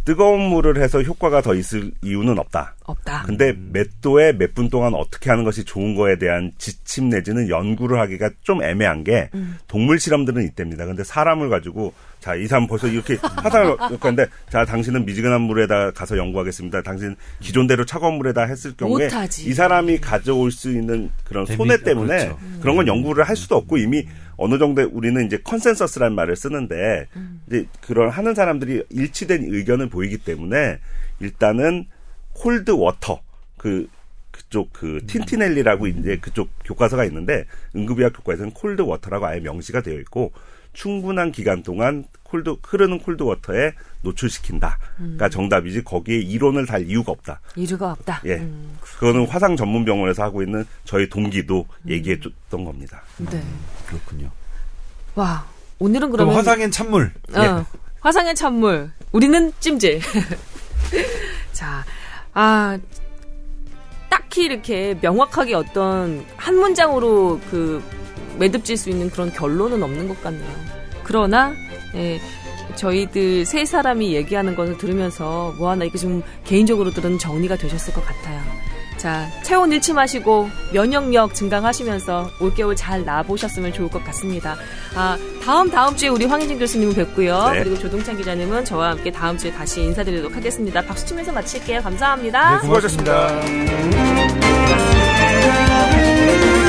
S2: 뜨거운 물을 해서 효과가 더 있을 이유는 없다.
S1: 없다.
S2: 근데 몇 도에 몇 분 동안 어떻게 하는 것이 좋은 거에 대한 지침 내지는 연구를 하기가 좀 애매한 게 동물 실험들은 있답니다. 근데 사람을 가지고 자, 이 사람 벌써 이렇게 화상을 했는데 자, 당신은 미지근한 물에다 가서 연구하겠습니다. 당신 기존대로 차가운 물에다 했을 경우에
S1: 못하지.
S2: 이 사람이 가져올 수 있는 그런 손해 때문에
S3: 그렇죠.
S2: 그런 건 연구를 할 수도 없고 이미 어느 정도 우리는 이제 컨센서스라는 말을 쓰는데 이제 그런 하는 사람들이 일치된 의견을 보이기 때문에 일단은 cold water 그 그쪽 그 틴티넬리라고 이제 그쪽 교과서가 있는데 응급의학 교과에서는 cold water라고 아예 명시가 되어 있고 충분한 기간 동안 cold 흐르는 cold water에 노출시킨다가 정답이지 거기에 이론을 달 이유가 없다.
S1: 이유가 없다.
S2: 예.
S1: 음,
S2: 그거는 화상 전문 병원에서 하고 있는 저희 동기도 얘기해 줬던 겁니다.
S1: 네.
S3: 그렇군요.
S1: 와 오늘은 그러면
S3: 화상엔 찬물.
S1: 어, 화상의 찬물. 우리는 찜질. 자, 아, 딱히 이렇게 명확하게 어떤 한 문장으로 그 매듭질 수 있는 그런 결론은 없는 것 같네요. 그러나, 예, 저희들 세 사람이 얘기하는 것을 들으면서 뭐 하나 이게 좀 개인적으로들은 정리가 되셨을 것 같아요. 자, 체온 잃지 마시고 면역력 증강하시면서 올겨울 잘 나보셨으면 좋을 것 같습니다. 아, 다음 다음 주에 우리 황희진 교수님을 뵙고요.
S2: 네.
S1: 그리고 조동찬 기자님은 저와 함께 다음 주에 다시 인사드리도록 하겠습니다. 박수 치면서 마칠게요. 감사합니다.
S3: 네, 고맙습니다.
S2: 수고하셨습니다.